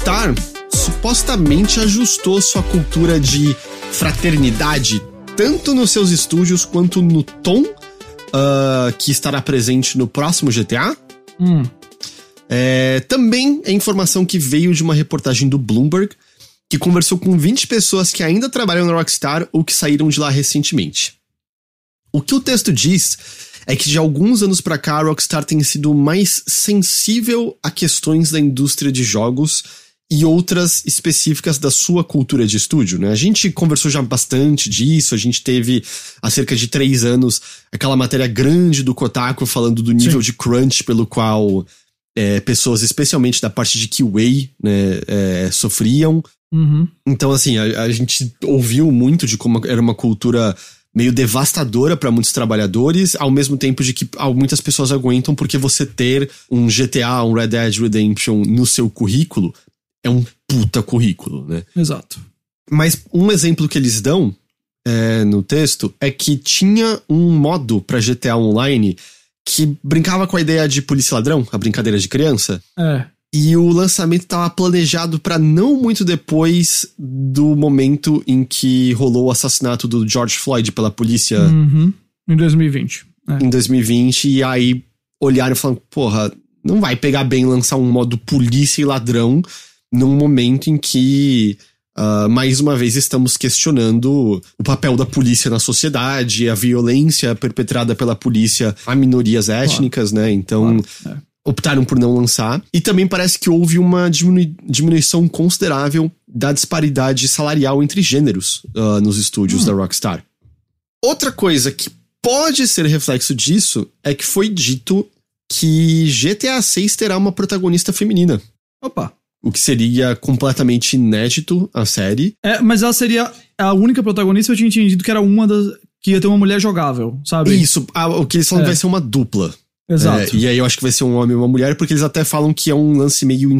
Rockstar supostamente ajustou sua cultura de fraternidade tanto nos seus estúdios quanto no tom uh, que estará presente no próximo GTA. Hum. É, também é informação que veio de uma reportagem do Bloomberg, que conversou com 20 pessoas que ainda trabalham na Rockstar ou que saíram de lá recentemente. O que o texto diz é que de alguns anos para cá a Rockstar tem sido mais sensível a questões da indústria de jogos e outras específicas da sua cultura de estúdio, né? A gente conversou já bastante disso, a gente teve há cerca de três anos aquela matéria grande do Kotaku falando do nível Sim. de crunch pelo qual é, pessoas, especialmente da parte de QA, né, é, sofriam. Uhum. Então, assim, a, a gente ouviu muito de como era uma cultura meio devastadora para muitos trabalhadores, ao mesmo tempo de que muitas pessoas aguentam porque você ter um GTA, um Red Dead Redemption no seu currículo é um puta currículo, né? Exato. Mas um exemplo que eles dão é, no texto é que tinha um modo para GTA Online que brincava com a ideia de polícia ladrão, a brincadeira de criança. É. E o lançamento estava planejado para não muito depois do momento em que rolou o assassinato do George Floyd pela polícia. Uhum. Em 2020. É. Em 2020, e aí olharam e falaram: porra, não vai pegar bem lançar um modo polícia e ladrão num momento em que Uh, mais uma vez estamos questionando o papel da polícia na sociedade, a violência perpetrada pela polícia a minorias étnicas, claro. né? Então. Claro. É. Optaram por não lançar. E também parece que houve uma diminui diminuição considerável da disparidade salarial entre gêneros uh, nos estúdios hum. da Rockstar. Outra coisa que pode ser reflexo disso é que foi dito que GTA 6 terá uma protagonista feminina. Opa! O que seria completamente inédito a série. É, mas ela seria a única protagonista, eu tinha entendido que era uma das. que ia ter uma mulher jogável, sabe? Isso, a, o que eles falam é. vai ser uma dupla. Exato. É, e aí eu acho que vai ser um homem e uma mulher, porque eles até falam que é um lance meio in,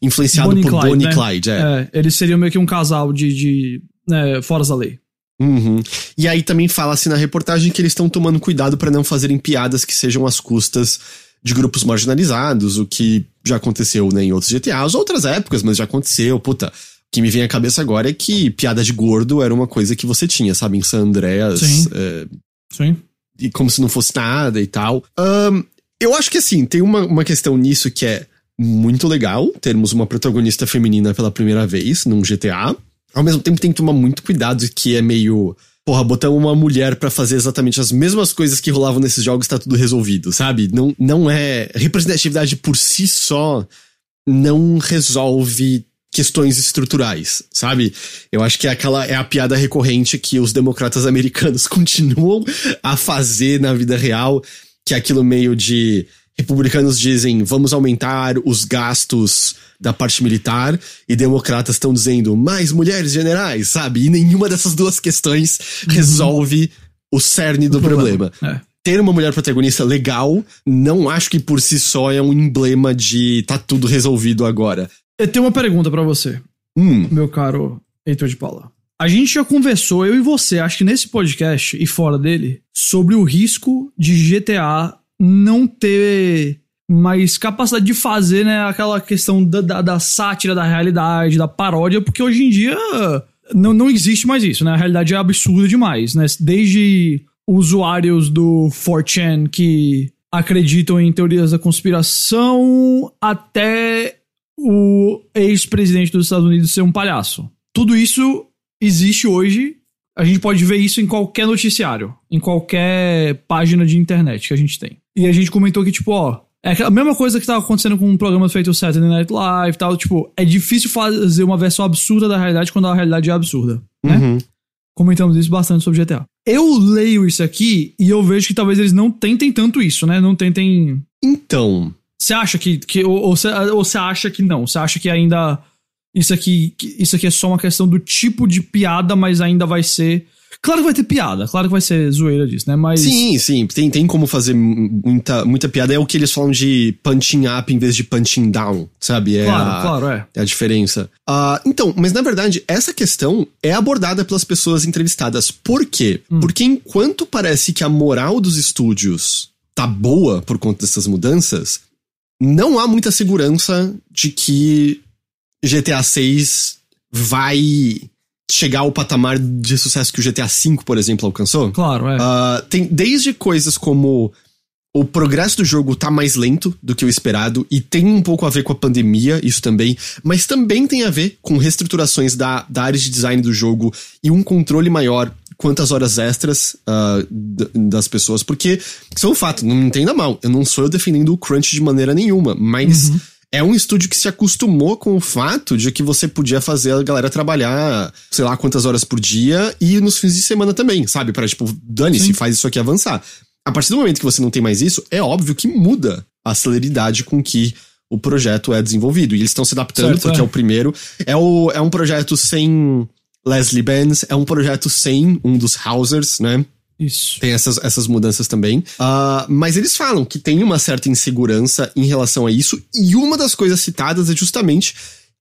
influenciado Bonnie por Clyde, Bonnie e né? Clyde. É. é. eles seriam meio que um casal de. de né, fora da lei. Uhum. E aí também fala-se na reportagem que eles estão tomando cuidado para não fazerem piadas que sejam às custas de grupos marginalizados, o que já aconteceu né, em outros GTAs, outras épocas, mas já aconteceu. Puta, o que me vem à cabeça agora é que piada de gordo era uma coisa que você tinha, sabe, em San Andreas. Sim. É, Sim. E como se não fosse nada e tal. Um, eu acho que assim, tem uma, uma questão nisso que é muito legal termos uma protagonista feminina pela primeira vez num GTA. Ao mesmo tempo tem que tomar muito cuidado que é meio porra, botamos uma mulher para fazer exatamente as mesmas coisas que rolavam nesses jogos, tá tudo resolvido, sabe? Não, não é. Representatividade por si só não resolve questões estruturais, sabe? Eu acho que é aquela é a piada recorrente que os democratas americanos continuam a fazer na vida real, que é aquilo meio de republicanos dizem vamos aumentar os gastos da parte militar e democratas estão dizendo mais mulheres generais, sabe? E nenhuma dessas duas questões uhum. resolve o cerne do o problema. problema. É. Ter uma mulher protagonista legal, não acho que por si só é um emblema de tá tudo resolvido agora. Eu tenho uma pergunta para você, hum. meu caro Heitor de Paula. A gente já conversou, eu e você, acho que nesse podcast e fora dele, sobre o risco de GTA não ter mais capacidade de fazer, né, aquela questão da, da, da, sátira da realidade, da paródia, porque hoje em dia não, não existe mais isso, né? A realidade é absurda demais, né? Desde usuários do 4chan que acreditam em teorias da conspiração até o ex-presidente dos Estados Unidos ser um palhaço. Tudo isso existe hoje. A gente pode ver isso em qualquer noticiário, em qualquer página de internet que a gente tem. E a gente comentou que, tipo, ó, é a mesma coisa que tava acontecendo com um programa feito Saturday Night Live e tal. Tipo, é difícil fazer uma versão absurda da realidade quando a realidade é absurda, né? Uhum. Comentamos isso bastante sobre GTA. Eu leio isso aqui e eu vejo que talvez eles não tentem tanto isso, né? Não tentem. Então. Você acha que. que ou você acha que não? Você acha que ainda. Isso aqui, isso aqui é só uma questão do tipo de piada, mas ainda vai ser Claro que vai ter piada, claro que vai ser zoeira disso, né? Mas. Sim, sim, tem, tem como fazer muita, muita piada. É o que eles falam de punching up em vez de punching down, sabe? É claro, a, claro, é. É a diferença. Uh, então, mas na verdade, essa questão é abordada pelas pessoas entrevistadas. Por quê? Hum. Porque enquanto parece que a moral dos estúdios tá boa por conta dessas mudanças, não há muita segurança de que GTA 6 vai chegar ao patamar de sucesso que o GTA V, por exemplo, alcançou. Claro, é. Uh, tem desde coisas como o progresso do jogo tá mais lento do que o esperado e tem um pouco a ver com a pandemia, isso também, mas também tem a ver com reestruturações da, da área de design do jogo e um controle maior quantas horas extras uh, das pessoas, porque isso é um fato, não me entenda mal, eu não sou eu defendendo o crunch de maneira nenhuma, mas uhum é um estúdio que se acostumou com o fato de que você podia fazer a galera trabalhar, sei lá, quantas horas por dia e nos fins de semana também, sabe? Para tipo, dane-se, faz isso aqui avançar. A partir do momento que você não tem mais isso, é óbvio que muda a celeridade com que o projeto é desenvolvido. E eles estão se adaptando, certo, porque é. é o primeiro. É, o, é um projeto sem Leslie Benz, é um projeto sem um dos Housers, né? Isso. Tem essas, essas mudanças também. Uh, mas eles falam que tem uma certa insegurança em relação a isso, e uma das coisas citadas é justamente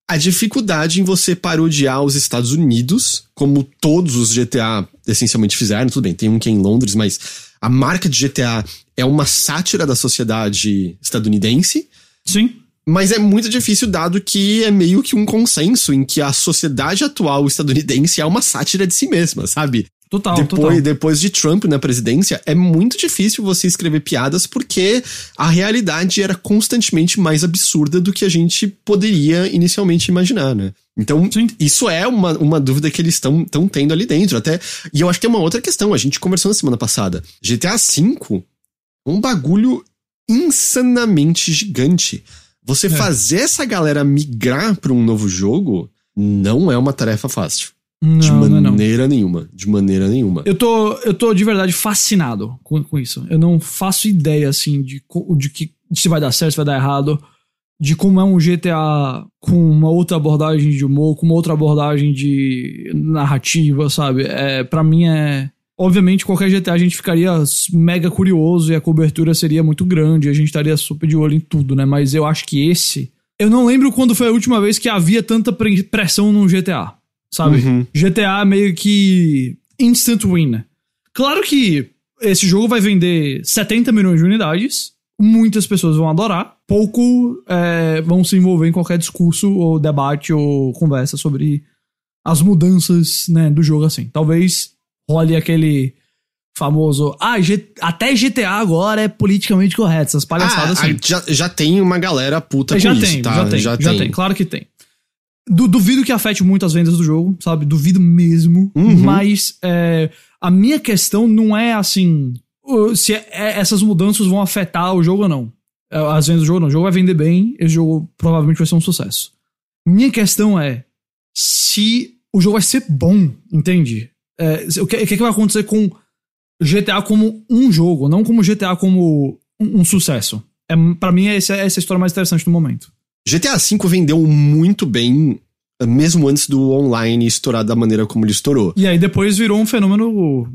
a dificuldade em você parodiar os Estados Unidos, como todos os GTA essencialmente fizeram. Tudo bem, tem um que é em Londres, mas a marca de GTA é uma sátira da sociedade estadunidense. Sim. Mas é muito difícil, dado que é meio que um consenso em que a sociedade atual estadunidense é uma sátira de si mesma, sabe? Total, depois, total. Depois de Trump na presidência, é muito difícil você escrever piadas porque a realidade era constantemente mais absurda do que a gente poderia inicialmente imaginar, né? Então, Sim. isso é uma, uma dúvida que eles estão tendo ali dentro. até E eu acho que tem uma outra questão, a gente conversou na semana passada. GTA V é um bagulho insanamente gigante. Você é. fazer essa galera migrar para um novo jogo não é uma tarefa fácil. Não, de maneira não, não. nenhuma. De maneira nenhuma. Eu tô, eu tô de verdade fascinado com, com isso. Eu não faço ideia, assim, de, de que de se vai dar certo, se vai dar errado. De como é um GTA com uma outra abordagem de humor, com uma outra abordagem de narrativa, sabe? É, para mim é. Obviamente, qualquer GTA a gente ficaria mega curioso e a cobertura seria muito grande, a gente estaria super de olho em tudo, né? Mas eu acho que esse. Eu não lembro quando foi a última vez que havia tanta pressão num GTA sabe? Uhum. GTA meio que instant win. Claro que esse jogo vai vender 70 milhões de unidades, muitas pessoas vão adorar, pouco é, vão se envolver em qualquer discurso ou debate ou conversa sobre as mudanças né, do jogo assim. Talvez role aquele famoso. Ah, G até GTA agora é politicamente correto, essas palhaçadas ah, assim. Já, já tem uma galera puta já com tem, isso, tá? Já tem, já, já tem. tem. Claro que tem. Du duvido que afete muito as vendas do jogo, sabe? Duvido mesmo. Uhum. Mas é, a minha questão não é assim. Se é, é, essas mudanças vão afetar o jogo ou não. É, as vendas do jogo não. O jogo vai vender bem, esse jogo provavelmente vai ser um sucesso. Minha questão é se o jogo vai ser bom, entende? É, o, que, o que vai acontecer com GTA como um jogo, não como GTA como um, um sucesso. É, para mim, essa, essa é a história mais interessante do momento. GTA V vendeu muito bem, mesmo antes do online estourar da maneira como ele estourou. E aí depois virou um fenômeno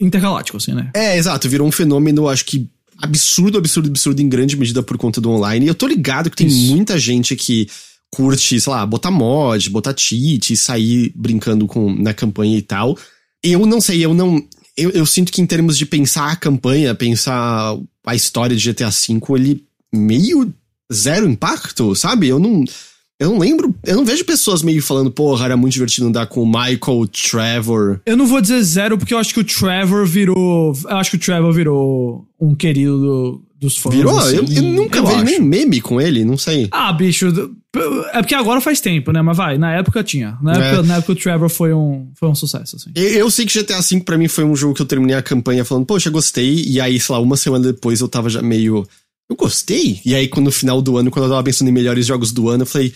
intergaláctico, assim, né? É, exato, virou um fenômeno, acho que absurdo, absurdo, absurdo, em grande medida por conta do online. E eu tô ligado que tem Isso. muita gente que curte, sei lá, botar mod, botar cheat, sair brincando com na campanha e tal. Eu não sei, eu não. Eu, eu sinto que em termos de pensar a campanha, pensar a história de GTA V, ele meio zero impacto, sabe? Eu não. Eu não lembro, eu não vejo pessoas meio falando, porra, era muito divertido andar com o Michael, o Trevor. Eu não vou dizer zero, porque eu acho que o Trevor virou. Eu acho que o Trevor virou um querido do, dos fãs. Virou? Assim, eu, eu, nunca eu vi acho. nem meme com ele, não sei. Ah, bicho. É porque agora faz tempo, né? Mas vai, na época tinha. Na época, é. na época o Trevor foi um, foi um sucesso, assim. Eu, eu sei que GTA V pra mim foi um jogo que eu terminei a campanha falando, poxa, gostei. E aí, sei lá, uma semana depois eu tava já meio eu gostei. E aí, no final do ano, quando eu tava pensando em melhores jogos do ano, eu falei,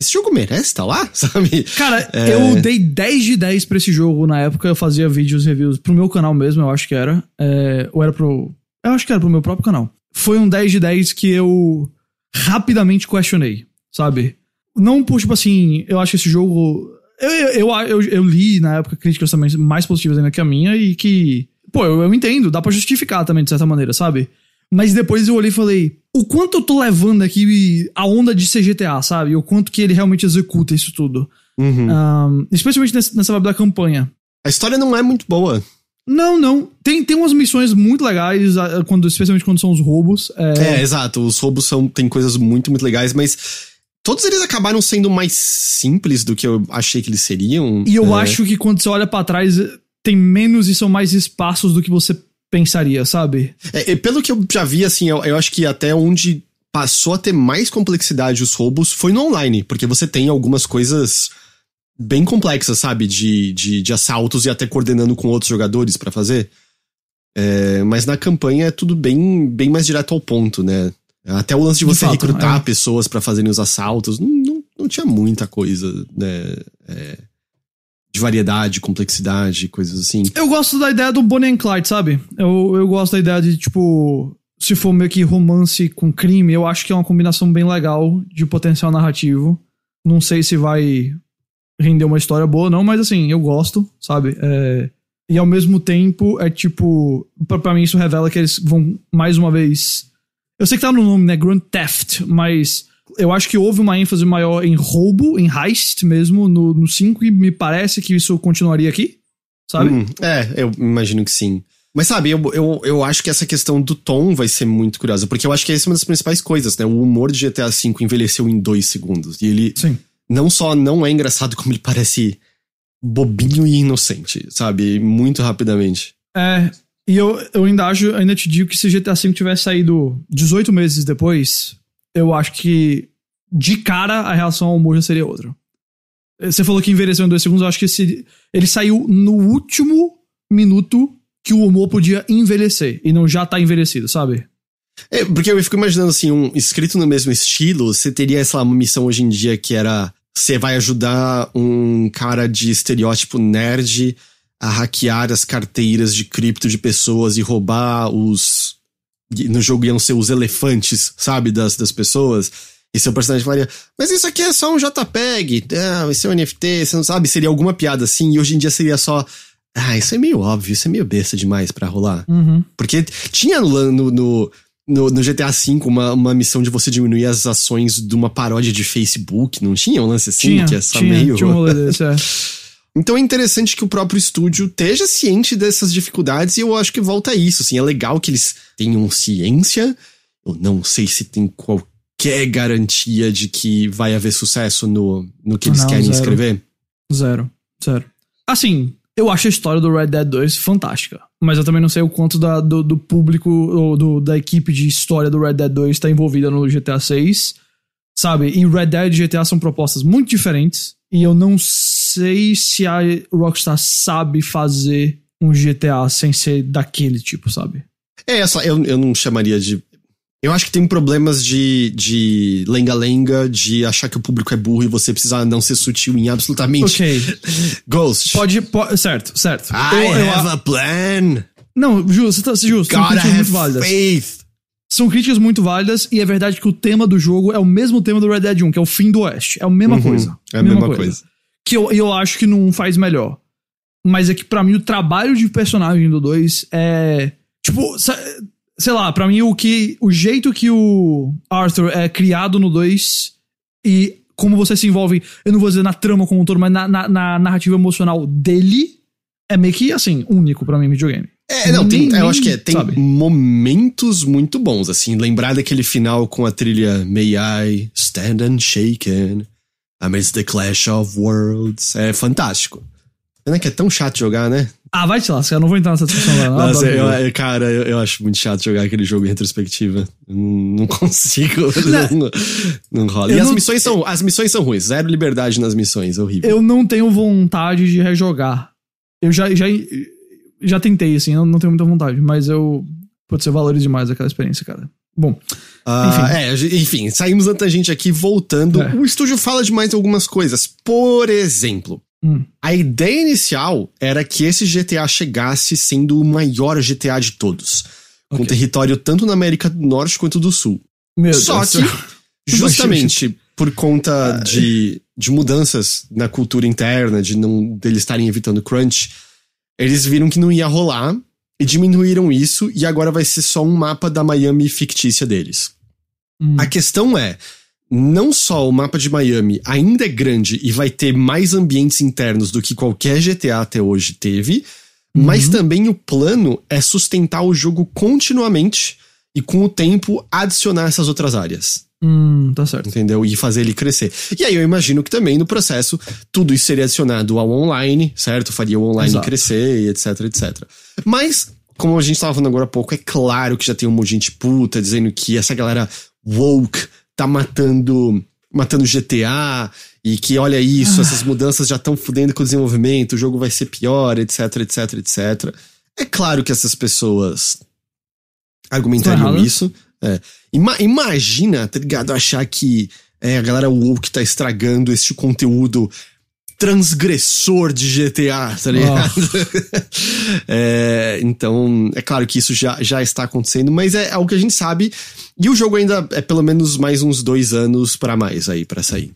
esse jogo merece estar tá lá, sabe? Cara, é... eu dei 10 de 10 pra esse jogo na época, eu fazia vídeos reviews pro meu canal mesmo, eu acho que era. É, ou era pro. Eu acho que era pro meu próprio canal. Foi um 10 de 10 que eu rapidamente questionei, sabe? Não por, tipo assim, eu acho que esse jogo. Eu, eu, eu, eu li na época críticas também mais positivas ainda que a minha e que. Pô, eu, eu entendo, dá para justificar também, de certa maneira, sabe? Mas depois eu olhei e falei, o quanto eu tô levando aqui a onda de CGTA, sabe? O quanto que ele realmente executa isso tudo. Uhum. Um, especialmente nessa, vibe da campanha. A história não é muito boa. Não, não. Tem, tem umas missões muito legais, quando, especialmente quando são os roubos. É... é, exato. Os roubos são, tem coisas muito, muito legais, mas todos eles acabaram sendo mais simples do que eu achei que eles seriam. E eu É. acho que quando você olha pra trás, tem menos e são mais espaços do que você pensaria, sabe? É, pelo que eu já vi, assim, eu, eu acho que até onde passou a ter mais complexidade os roubos foi no online, porque você tem algumas coisas bem complexas, sabe? De, de, de assaltos e até coordenando com outros jogadores pra fazer. É, mas na campanha é tudo bem, bem mais direto ao ponto, né? Até o lance de De você fato, recrutar é. pessoas pra fazerem os assaltos, não, não, não tinha muita coisa, né? É, de variedade, complexidade, coisas assim. Eu gosto da ideia do Bonnie and Clyde, sabe? Eu, eu gosto da ideia de, tipo, se for meio que romance com crime, eu acho que é uma combinação bem legal de potencial narrativo. Não sei se vai render uma história boa, não, mas assim, eu gosto, sabe? É, e ao mesmo tempo, é tipo. Pra, pra mim, isso revela que eles vão mais uma vez. Eu sei que tá no nome, né? Grand Theft, mas eu acho que houve uma ênfase maior em roubo, em heist mesmo, no, no 5, e me parece que isso continuaria aqui, sabe? Hum, é, eu imagino que sim. Mas sabe, eu, eu, eu acho que essa questão do tom vai ser muito curiosa, porque eu acho que essa é uma das principais coisas, né? O humor de GTA V envelheceu em dois segundos. E ele Sim. não só não é engraçado, como ele parece bobinho e inocente, sabe? Muito rapidamente. É, e eu, eu ainda acho, ainda te digo que se GTA V tivesse saído 18 meses depois, eu acho que de cara a reação ao humor já seria outra. Você falou que envelheceu em dois segundos, eu acho que esse, ele saiu no último minuto que o humor podia envelhecer e não já tá envelhecido, sabe? É, porque eu fico imaginando assim, um escrito no mesmo estilo, você teria, uma missão hoje em dia que era. Você vai ajudar um cara de estereótipo nerd a hackear as carteiras de cripto de pessoas e roubar os. No jogo iam ser os elefantes, sabe, das, das pessoas. E seu personagem falaria, mas isso aqui é só um JPEG, ah, isso é um NFT, você não sabe? Seria alguma piada assim, e hoje em dia seria só. Ah, isso é meio óbvio, isso é meio besta demais pra rolar. Uhum. Porque tinha no, no, no, no- GTA V uma, uma missão de você diminuir as ações de uma paródia de Facebook, não tinha um lance assim? tinha, que é só tinha, meio. tinha um desse, é. Então é interessante que o próprio estúdio esteja ciente dessas dificuldades e eu acho que volta a isso. Assim, é legal que eles tenham ciência. Eu não sei se tem qualquer garantia de que vai haver sucesso no, no que eles Não, querem zero. escrever. Zero, zero. Assim, eu acho a história do Red Dead 2 fantástica. Mas eu também não sei o quanto da- do, do público ou do- da equipe de história do Red Dead 2 está envolvida no GTA 6. Sabe? E Red Dead e GTA são propostas muito diferentes. E eu não sei se a Rockstar sabe fazer um GTA sem ser daquele tipo, sabe? É, só, eu, eu não chamaria de. Eu acho que tem problemas de de lenga-lenga, de achar que o público é burro e você precisa não ser sutil em absolutamente. Ok. Ghost. Pode. po- certo, certo. I Eu- eu- have a plan. não, justo, tá- justo. São Gotta críticas have muito válidas. faith. São críticas muito válidas e é verdade que o tema do jogo é o mesmo tema do Red Dead 1, que é o fim do Oeste. É a mesma Uhum, coisa. É a mesma coisa. Que eu, eu acho que não faz melhor. Mas é que pra mim o trabalho de personagem do 2 é. Tipo, se- sei lá, pra mim o que. O jeito que o Arthur é criado no 2 e como você se envolve, eu não vou dizer na trama como um todo, mas na, na- na narrativa emocional dele é meio que assim, único pra mim, videogame. É, não, tem, eu acho que é, tem sabe? momentos muito bons, assim, lembrar daquele final com a trilha May I Stand Unshaken Amidst the Clash of Worlds, é fantástico. Pena que é tão chato jogar, né? Ah, vai te lascar, eu não vou entrar nessa discussão agora. não. Nossa, Adoro eu, eu- cara, eu, eu acho muito chato jogar aquele jogo em retrospectiva. Eu Não, não consigo. Não, não rola. E Eu as não- missões são, as missões são ruins. Zero liberdade nas missões, horrível. Eu não tenho vontade de rejogar. Eu já, já, já tentei, assim, não, não tenho muita vontade, mas eu. Putz, eu valorizo demais aquela experiência, cara. Bom, Ah, é, enfim, saímos da tangente aqui, voltando. É. O estúdio fala de mais algumas coisas. Por exemplo, Hum. a ideia inicial era que esse GTA chegasse sendo o maior GTA de todos. Com Ok. território tanto na América do Norte quanto do Sul. meu Só Deus. que, justamente por conta de, de mudanças na cultura interna, de não deles estarem evitando crunch, eles viram que não ia rolar e diminuíram isso e agora vai ser só um mapa da Miami fictícia deles. Hum. A questão é, não só o mapa de Miami ainda é grande e vai ter mais ambientes internos do que qualquer GTA até hoje teve, mas também o plano é sustentar o jogo continuamente e com o tempo adicionar essas outras áreas. Hum, tá certo. Entendeu? E fazer ele crescer. E aí eu imagino que também no processo tudo isso seria adicionado ao online, certo? Faria o online Exato. crescer e etc, etc. Mas, como a gente tava falando agora há pouco, é claro que já tem um monte de gente puta dizendo que essa galera woke tá matando matando GTA e que olha isso, Ah. essas mudanças já estão fudendo com o desenvolvimento, o jogo vai ser pior, etc, etc, etc. É claro que essas pessoas argumentariam isso. É. Ima- imagina, tá ligado? Achar que é, a galera woke tá estragando esse conteúdo transgressor de GTA, tá ligado? É, então, é claro que isso já, já está acontecendo, mas é algo que a gente sabe. E o jogo ainda é pelo menos mais uns dois anos pra mais aí, pra sair.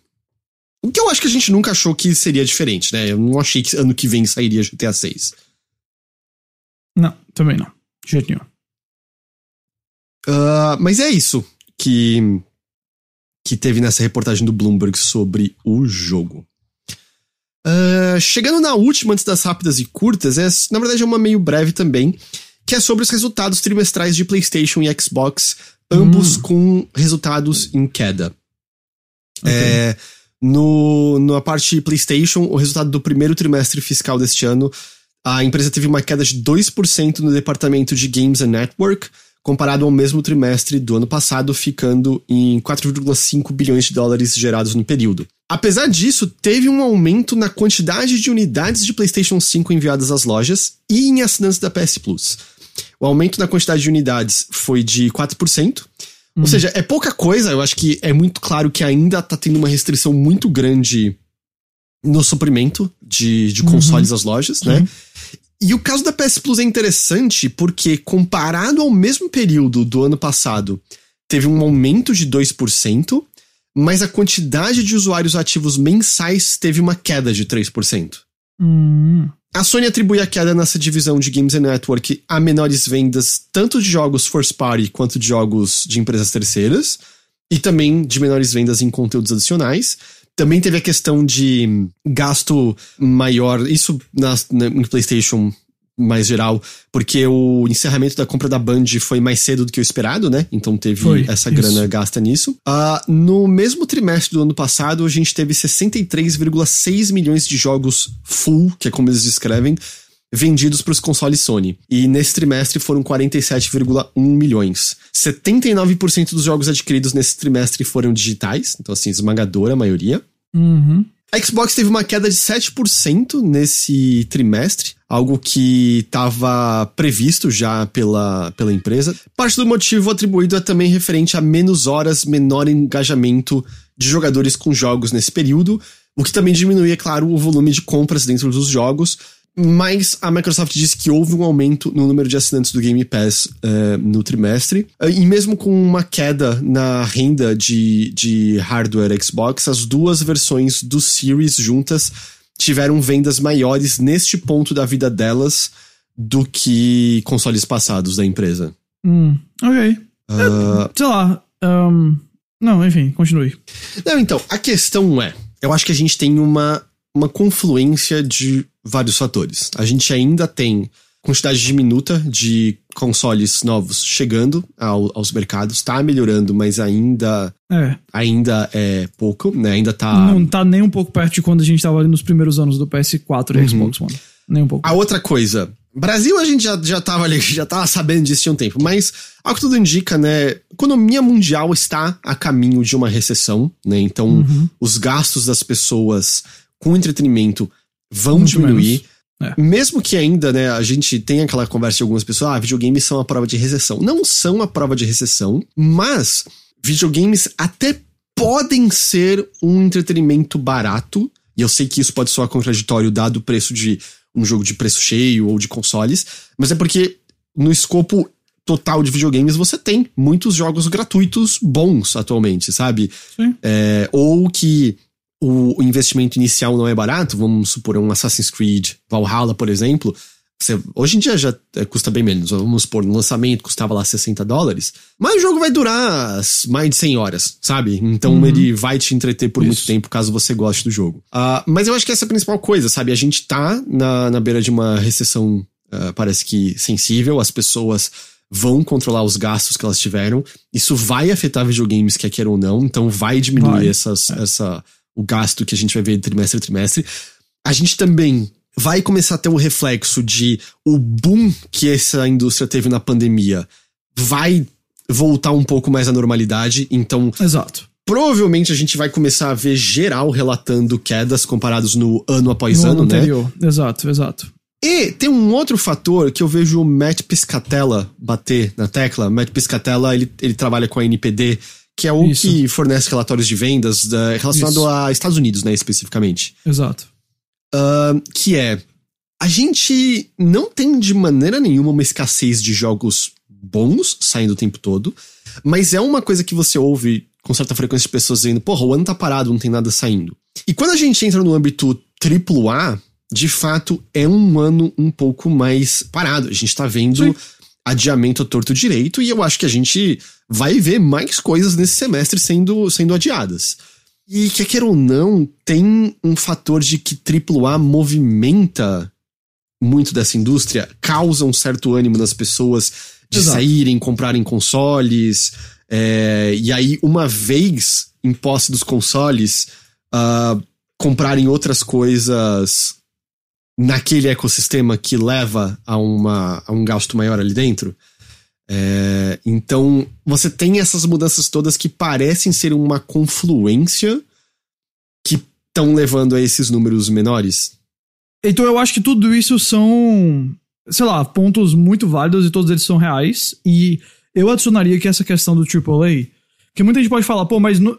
O que eu acho que a gente nunca achou que seria diferente, né? Eu não achei que ano que vem sairia GTA 6. Não, também não. De jeito nenhum. Ah, mas é isso que, que teve nessa reportagem do Bloomberg sobre o jogo. Ah, chegando na última, antes das rápidas e curtas, é, na verdade é uma meio breve também, que é sobre os resultados trimestrais de PlayStation e Xbox, ambos com resultados em queda. É, no, na parte PlayStation, o resultado do primeiro trimestre fiscal deste ano, a empresa teve uma queda de 2% no departamento de Games and Network, comparado ao mesmo trimestre do ano passado, ficando em 4,5 bilhões de dólares gerados no período. Apesar disso, teve um aumento na quantidade de unidades de PlayStation 5 enviadas às lojas e em assinantes da PS Plus. O aumento na quantidade de unidades foi de 4%. Ou seja, é pouca coisa, eu acho que é muito claro que ainda tá tendo uma restrição muito grande no suprimento de, de consoles às lojas, né? E o caso da PS Plus é interessante porque, comparado ao mesmo período do ano passado, teve um aumento de 2%, mas a quantidade de usuários ativos mensais teve uma queda de 3%. Hum, A Sony atribui a queda nessa divisão de Games and Network a menores vendas tanto de jogos first party quanto de jogos de empresas terceiras, e também de menores vendas em conteúdos adicionais. Também teve a questão de gasto maior, isso na, na, em PlayStation mais geral, porque o encerramento da compra da Band foi mais cedo do que o esperado, né? Então teve Foi, essa isso. grana gasta nisso. Ah, no mesmo trimestre do ano passado, a gente teve 63,6 milhões de jogos full, que é como eles descrevem, vendidos para os consoles Sony. E nesse trimestre foram 47,1 milhões. 79% dos jogos adquiridos nesse trimestre foram digitais, então assim, esmagadora a maioria. uhum. A Xbox teve uma queda de 7% nesse trimestre, algo que estava previsto já pela, pela empresa. Parte do motivo atribuído é também referente a menos horas, menor engajamento de jogadores com jogos nesse período, o que também diminui, é claro, o volume de compras dentro dos jogos. Mas a Microsoft disse que houve um aumento no número de assinantes do Game Pass eh, no trimestre. Eh, E mesmo com uma queda na renda de, de hardware Xbox, as duas versões do Series juntas tiveram vendas maiores neste ponto da vida delas do que consoles passados da empresa. Hum, ok. Ah, Sei lá. ahn, não, enfim, continue. Não, então, a questão é: eu acho que a gente tem uma, uma confluência de vários fatores. A gente ainda tem quantidade diminuta de consoles novos chegando ao- aos mercados, tá melhorando, mas ainda, É. ainda é pouco, né? Ainda tá. Não tá nem um pouco perto de quando a gente tava ali nos primeiros anos do PS4 e Uhum. Xbox One. Nem um pouco. A outra coisa, Brasil a gente já, já tava ali, já tava sabendo disso tinha um tempo, mas ao que tudo indica, né, a economia mundial está a caminho de uma recessão, né, então Uhum. os gastos das pessoas com entretenimento vão Muito diminuir. É. Mesmo que ainda, né, a gente tenha aquela conversa de algumas pessoas, ah, videogames são a prova de recessão. Não são a prova de recessão, mas videogames até podem ser um entretenimento barato, e eu sei que isso pode soar contraditório dado o preço de um jogo de preço cheio ou de consoles, mas é porque no escopo total de videogames você tem muitos jogos gratuitos bons atualmente, sabe? Sim. É, ou que o, investimento inicial não é barato, vamos supor um Assassin's Creed Valhalla, por exemplo. você- hoje em dia já é, custa bem menos. Vamos supor, no lançamento custava lá 60 dólares. Mas o jogo vai durar mais de 100 horas, sabe? Então ele vai te entreter por muito Isso. tempo caso você goste do jogo. Ah, mas eu acho que essa é a principal coisa, sabe? A gente tá na, na beira de uma recessão, ah, parece que sensível. As pessoas vão controlar os gastos que elas tiveram. Isso vai afetar videogames, quer queira ou não, então vai diminuir Vai. Essas, essa, o gasto que a gente vai ver trimestre a trimestre. A gente também vai começar a ter um reflexo de o boom que essa indústria teve na pandemia vai voltar um pouco mais à normalidade, então Exato. provavelmente a gente vai começar a ver geral relatando quedas comparados no ano após No ano, né? anterior. Exato, exato. E tem um outro fator que eu vejo o Matt Piscatella bater na tecla. Matt Piscatella, ele, ele trabalha com a NPD, que é o Isso. que fornece relatórios de vendas da- relacionado Isso. a Estados Unidos, né, especificamente. Exato. Ahn, que é, a gente não tem de maneira nenhuma uma escassez de jogos bons saindo o tempo todo, mas é uma coisa que você ouve com certa frequência de pessoas dizendo, porra, o ano tá parado, não tem nada saindo. E quando a gente entra no âmbito AAA, de fato é um ano um pouco mais parado. A gente tá vendo Sim. adiamento a torto direito e eu acho que a gente vai ver mais coisas nesse semestre sendo, sendo adiadas. E quer queira ou não, tem um fator de que AAA movimenta muito dessa indústria, causa um certo ânimo nas pessoas de Exato. saírem, comprarem consoles. é, e aí, uma vez em posse dos consoles, ah, comprarem outras coisas naquele ecossistema que leva a, uma, a um gasto maior ali dentro. É, então, você tem essas mudanças todas que parecem ser uma confluência que estão levando a esses números menores. Então eu acho que tudo isso são, sei lá, pontos muito válidos e todos eles são reais. E eu adicionaria que essa questão do AAA, que muita gente pode falar, pô, mas. No,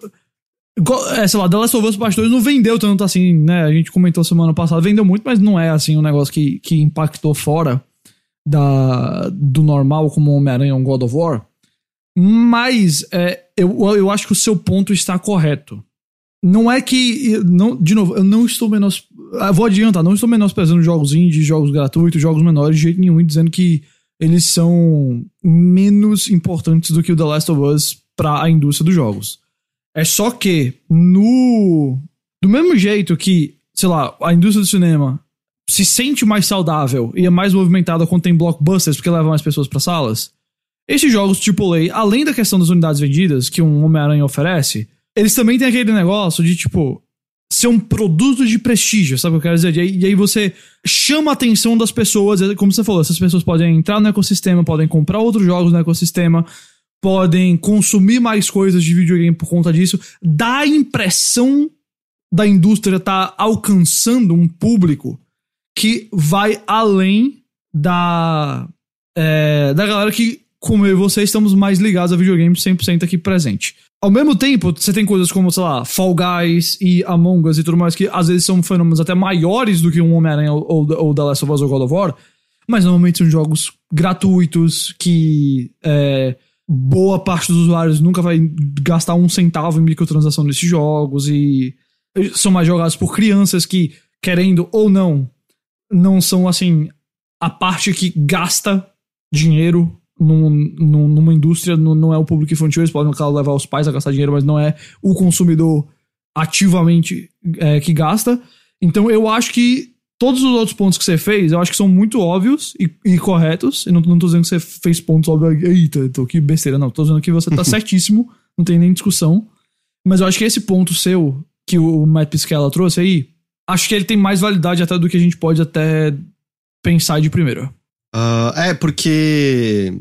é, sei lá, The Last of Us Part 2 não vendeu tanto assim, né? A gente comentou semana passada, vendeu muito, mas não é assim um negócio que, que impactou fora da, do normal, como Homem-Aranha ou um God of War. Mas é, eu, eu acho que o seu ponto está correto. Não é que. Não, de novo, eu não estou menos. ah, Vou adiantar, não estou menosprezando jogos indie, jogos gratuitos, jogos menores de jeito nenhum, dizendo que eles são menos importantes do que o The Last of Us para a indústria dos jogos. É só que, no. Do mesmo jeito que, sei lá, a indústria do cinema se sente mais saudável e é mais movimentada quando tem blockbusters porque leva mais pessoas para salas, esses jogos AAA, além da questão das unidades vendidas que um Homem-Aranha oferece, eles também têm aquele negócio de, tipo, ser um produto de prestígio, sabe o que eu quero dizer? E aí, você chama a atenção das pessoas, como você falou, essas pessoas podem entrar no ecossistema, podem comprar outros jogos no ecossistema, podem consumir mais coisas de videogame por conta disso, dá a impressão da indústria estar alcançando um público que vai além da, é, da galera que, como eu e você, estamos mais ligados a videogames 100% aqui presente. Ao mesmo tempo, você tem coisas como, sei lá, Fall Guys e Among Us e tudo mais, que às vezes são fenômenos até maiores do que um Homem-Aranha ou, ou, ou The Last of Us ou God of War, mas normalmente são jogos gratuitos que é, boa parte dos usuários nunca vai gastar um centavo em microtransação nesses jogos e são mais jogados por crianças que, querendo ou não, não são assim a parte que gasta dinheiro num, num- numa indústria, não, não é o público infantil, eles podem claro, levar os pais a gastar dinheiro, mas não é o consumidor ativamente é, que gasta. Então eu acho que todos os outros pontos que você fez, eu acho que são muito óbvios e, e corretos. E não, não tô dizendo que você fez pontos óbvios, eita, tô que besteira, não. Tô dizendo que você tá certíssimo, não tem nem discussão. Mas eu acho que esse ponto seu, que o Matt Piscella trouxe aí, acho que ele tem mais validade até do que a gente pode até pensar de primeira. Ah, é, porque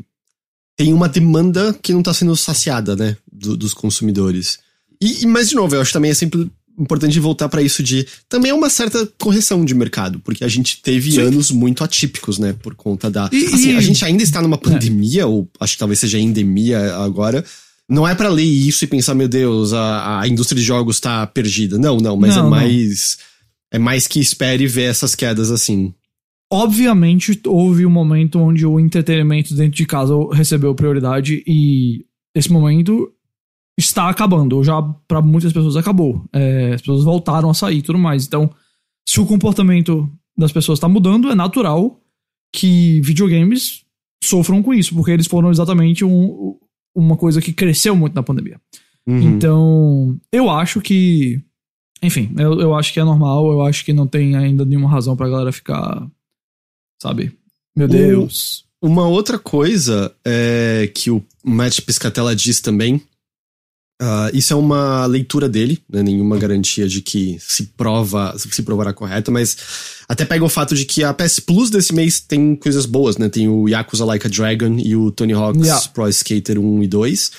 tem uma demanda que não tá sendo saciada, né? do- dos consumidores. E, e, mas, de novo, eu acho também é sempre importante voltar pra isso de. Também é uma certa correção de mercado, porque a gente teve Sim. anos muito atípicos, né? Por conta da. E- assim, e- a gente ainda está numa pandemia, ou acho que talvez seja endemia agora. Não é pra ler isso e pensar, meu Deus, a, a indústria de jogos tá perdida. Não, não, mas Não, é não. É mais que espere ver essas quedas assim. Obviamente, houve um momento onde o entretenimento dentro de casa recebeu prioridade e esse momento está acabando. Já para muitas pessoas acabou. É, as pessoas voltaram a sair e tudo mais. Então, se o comportamento das pessoas está mudando, é natural que videogames sofram com isso, porque eles foram exatamente um- uma coisa que cresceu muito na pandemia. Uhum. Então, eu acho que. Enfim, eu, eu acho que é normal, eu acho que não tem ainda nenhuma razão pra galera ficar. Sabe? Meu Deus. uma outra coisa é, que o Matt Piscatella diz também. Uh, isso é uma leitura dele, né, nenhuma garantia de que se prova, se provará correta, mas até pega o fato de que a PS Plus desse mês tem coisas boas, né? Tem o Yakuza Like a Dragon e o Tony Hawk's Yeah. Pro Skater 1 e 2.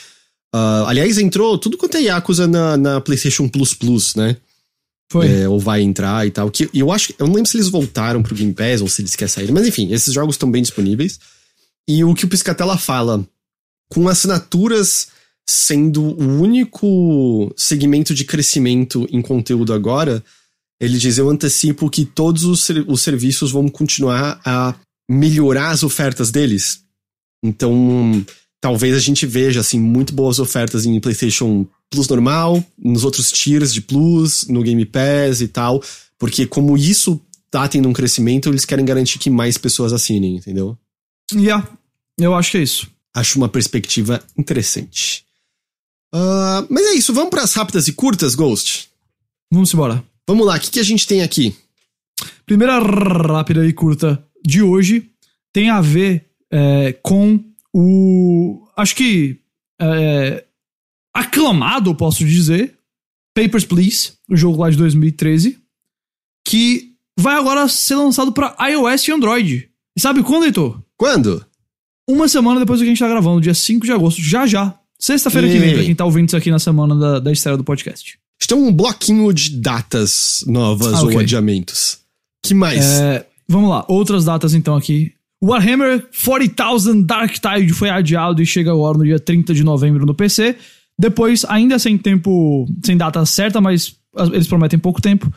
Uh, aliás, entrou tudo quanto é Yakuza na, na PlayStation Plus Plus, né? É, ou vai entrar e tal. Que eu acho, eu não lembro se eles voltaram pro Game Pass ou se eles querem sair, mas enfim, esses jogos estão bem disponíveis. E o que o Piscatella fala, com assinaturas sendo o único segmento de crescimento em conteúdo agora, ele diz: Eu antecipo que todos os, ser- os serviços vão continuar a melhorar as ofertas deles. Então, talvez a gente veja assim muito boas ofertas em PlayStation Plus normal, nos outros tiers de Plus, no Game Pass e tal, porque como isso tá tendo um crescimento, eles querem garantir que mais pessoas assinem, entendeu? Yeah, eu acho que é isso. Acho uma perspectiva interessante. Ah, mas é isso, vamos para as rápidas e curtas, Ghost. Vamos embora. Vamos lá, o que, que a gente tem aqui? Primeira rápida e curta de hoje tem a ver é, com o. Acho que. é, aclamado, posso dizer. Papers, Please, o jogo lá de 2013. Que vai agora ser lançado para iOS e Android. E sabe quando, Heitor? Quando? Uma semana depois do que a gente tá gravando, dia 5 de agosto. Já já. Sexta-feira que vem, pra quem tá ouvindo isso aqui na semana da, da estreia do podcast. A gente tem um bloquinho de datas novas Ah, ou ok. adiamentos. Que mais? É, vamos lá, outras datas então aqui. Warhammer 40,000 Dark Tide foi adiado e chega agora no dia 30 de novembro no PC. Depois, ainda sem tempo, sem data certa, mas as- eles prometem pouco tempo,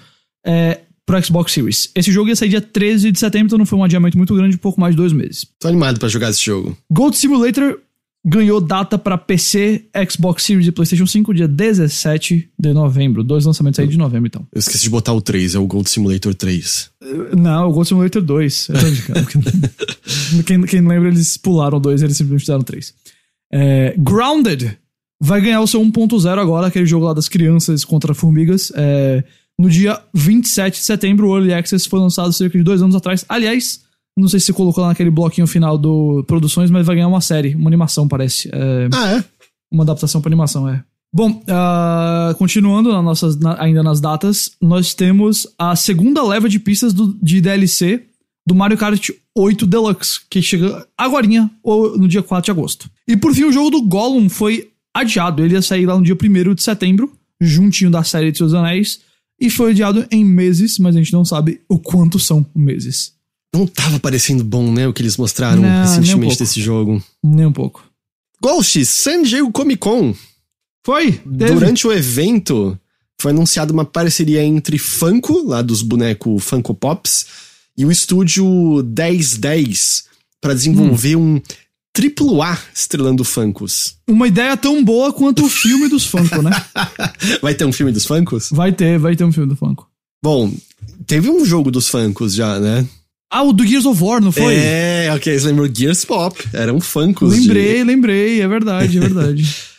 é, pro Xbox Series. Esse jogo ia sair dia 13 de setembro, então não foi um adiamento muito grande, pouco mais de dois meses. Tô animado pra jogar esse jogo. Gold Simulator ganhou data para PC, Xbox Series e PlayStation 5 dia 17 de novembro. Dois lançamentos aí de novembro, então. Eu esqueci de botar o 3, é o Gold Simulator 3. Não, o Gold Simulator 2. Eu tô brincando. quem, quem lembra, eles pularam dois, eles simplesmente fizeram três. É, Grounded vai ganhar o seu 1.0 agora, aquele jogo lá das crianças contra formigas. É, no dia 27 de setembro, o Early Access foi lançado cerca de dois anos atrás. Aliás, não sei se você colocou lá naquele bloquinho final do Produções, mas vai ganhar uma série, uma animação, parece. É, Ah, é? uma adaptação para animação, é. Bom, ah, continuando na nossas, na- ainda nas datas, nós temos a segunda leva de pistas do- de DLC do Mario Kart 8 Deluxe, que chega agorinha, ou no dia 4 de agosto. E por fim, o jogo do Gollum foi adiado. Ele ia sair lá no dia 1 de setembro, juntinho da série de Seus Anéis, e foi adiado em meses, mas a gente não sabe o quanto são meses. Não tava parecendo bom, né? O que eles mostraram Não, um recentemente pouco. desse jogo. Nem um pouco. Ghost, San Diego Comic Con. Foi! Teve. Durante o evento, foi anunciada uma parceria entre Funko, lá dos bonecos Funko Pops, e o estúdio 1010 para desenvolver Hum. um triplo A estrelando Funkos. Uma ideia tão boa quanto o filme dos Funko, né? Vai ter um filme dos Funkos? Vai ter, vai ter um filme do Funko. Bom, teve um jogo dos Funkos já, né? Ah, o do Gears of War, não foi? É, ok, você lembrou Gears Pop. Eram Funkos. de- lembrei, lembrei, é verdade, é verdade.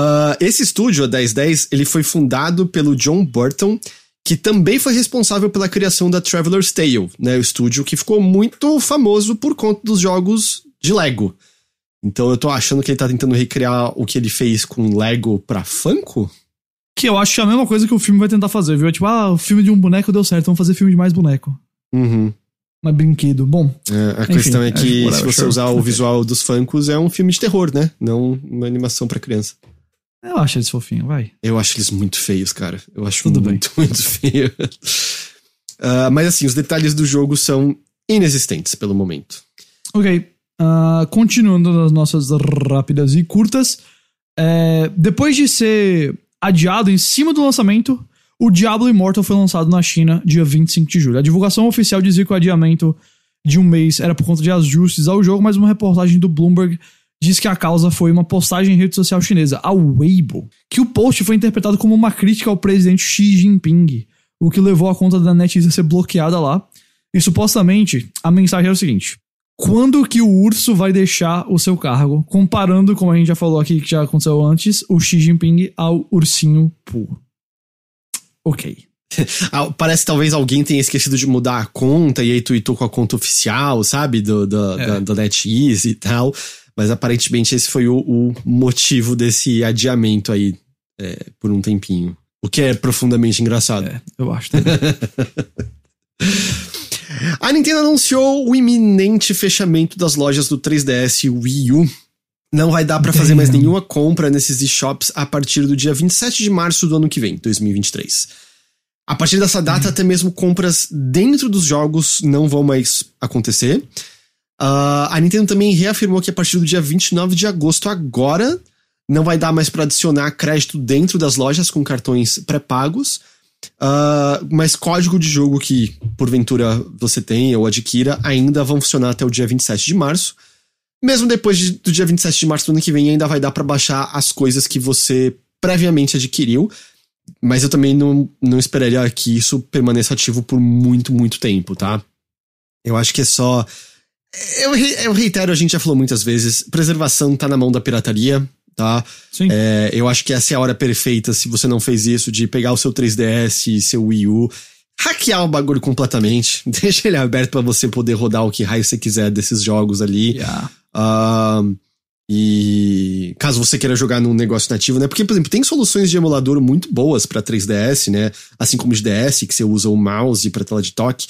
Ah, esse estúdio, a 1010, ele foi fundado pelo John Burton, que também foi responsável pela criação da Traveler's Tale, né? O estúdio que ficou muito famoso por conta dos jogos de Lego. Então eu tô achando que ele tá tentando recriar o que ele fez com Lego pra Funko? que eu acho que é a mesma coisa que o filme vai tentar fazer, viu? É Tipo, ah, o filme de um boneco deu certo, vamos fazer filme de mais boneco. Uhum. Mais brinquedo. Bom, É, a Enfim, questão é que whatever, se você sure. usar o visual dos Funkos, é um filme de terror, né? Não uma animação pra criança. eu acho eles fofinhos, vai. Eu acho eles muito feios, cara. Eu acho Tudo bem. muito, muito feio. Ah, mas assim, os detalhes do jogo são inexistentes pelo momento. Ok. Ah, continuando nas nossas rápidas e curtas. é, depois de ser adiado em cima do lançamento, o Diablo Immortal foi lançado na China dia 25 de julho. A divulgação oficial dizia que o adiamento de um mês era por conta de ajustes ao jogo, mas uma reportagem do Bloomberg diz que a causa foi uma postagem em rede social chinesa, a Weibo, que o post foi interpretado como uma crítica ao presidente Xi Jinping, o que levou a conta da NetEase a ser bloqueada lá. E supostamente a mensagem era o seguinte: quando que o urso vai deixar o seu cargo? Comparando, como a gente já falou aqui, que já aconteceu antes, o Xi Jinping ao ursinho Poo. Ok. Ah, parece que talvez alguém tenha esquecido de mudar a conta e aí tweetou com a conta oficial, sabe? Do, do É. da, da NetEase e tal. Mas aparentemente esse foi o, o motivo desse adiamento aí é, por um tempinho. O que é profundamente engraçado. É, eu acho. também. A Nintendo anunciou o iminente fechamento das lojas do 3DS e Wii U. Não vai dar pra fazer mais nenhuma compra nesses eShops a partir do dia 27 de março do ano que vem, 2023. A partir dessa data, até mesmo compras dentro dos jogos não vão mais acontecer. Ah, a Nintendo também reafirmou que a partir do dia 29 de agosto agora não vai dar mais pra adicionar crédito dentro das lojas com cartões pré-pagos. Ah, mas código de jogo que porventura você tenha ou adquira ainda vão funcionar até o dia 27 de março. Mesmo depois de- do dia 27 de março do ano que vem, ainda vai dar pra baixar as coisas que você previamente adquiriu. Mas eu também não, não esperaria que isso permaneça ativo por muito, muito tempo, tá? Eu acho que é só. Eu, eu reitero, a gente já falou muitas vezes: preservação tá na mão da pirataria, tá? Sim. É, eu acho que essa é a hora perfeita, se você não fez isso, de pegar o seu 3DS e seu Wii U, hackear o bagulho completamente, deixa ele aberto pra você poder rodar o que raio você quiser desses jogos ali. Yeah. Ahn, e caso você queira jogar num negócio nativo, né? Porque, por exemplo, tem soluções de emulador muito boas pra 3DS, né? Assim como de DS, que você usa o mouse pra tela de toque.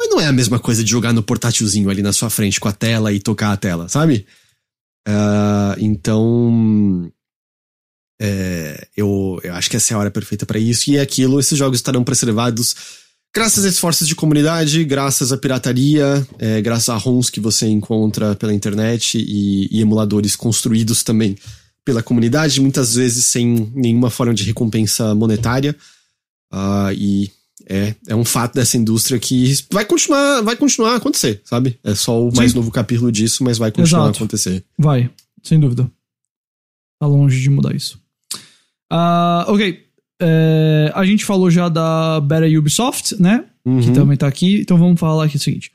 Mas não é a mesma coisa de jogar no portátilzinho ali na sua frente com a tela e tocar a tela, sabe? Ah, então. é, eu, eu acho que essa é a hora perfeita pra isso. E é aquilo, esses jogos estarão preservados graças a esforços de comunidade, graças à pirataria, é, graças a ROMs que você encontra pela internet e, e emuladores construídos também pela comunidade, muitas vezes sem nenhuma forma de recompensa monetária. Ah, e é, é um fato dessa indústria que vai continuar, vai continuar a acontecer, sabe? É só o mais Sim. novo capítulo disso, mas vai continuar Exato. a acontecer. Vai, sem dúvida. Tá longe de mudar isso. Ah, ok. É, a gente falou já da Beta Ubisoft, né? Que Uhum. também tá aqui. Então vamos falar aqui o seguinte.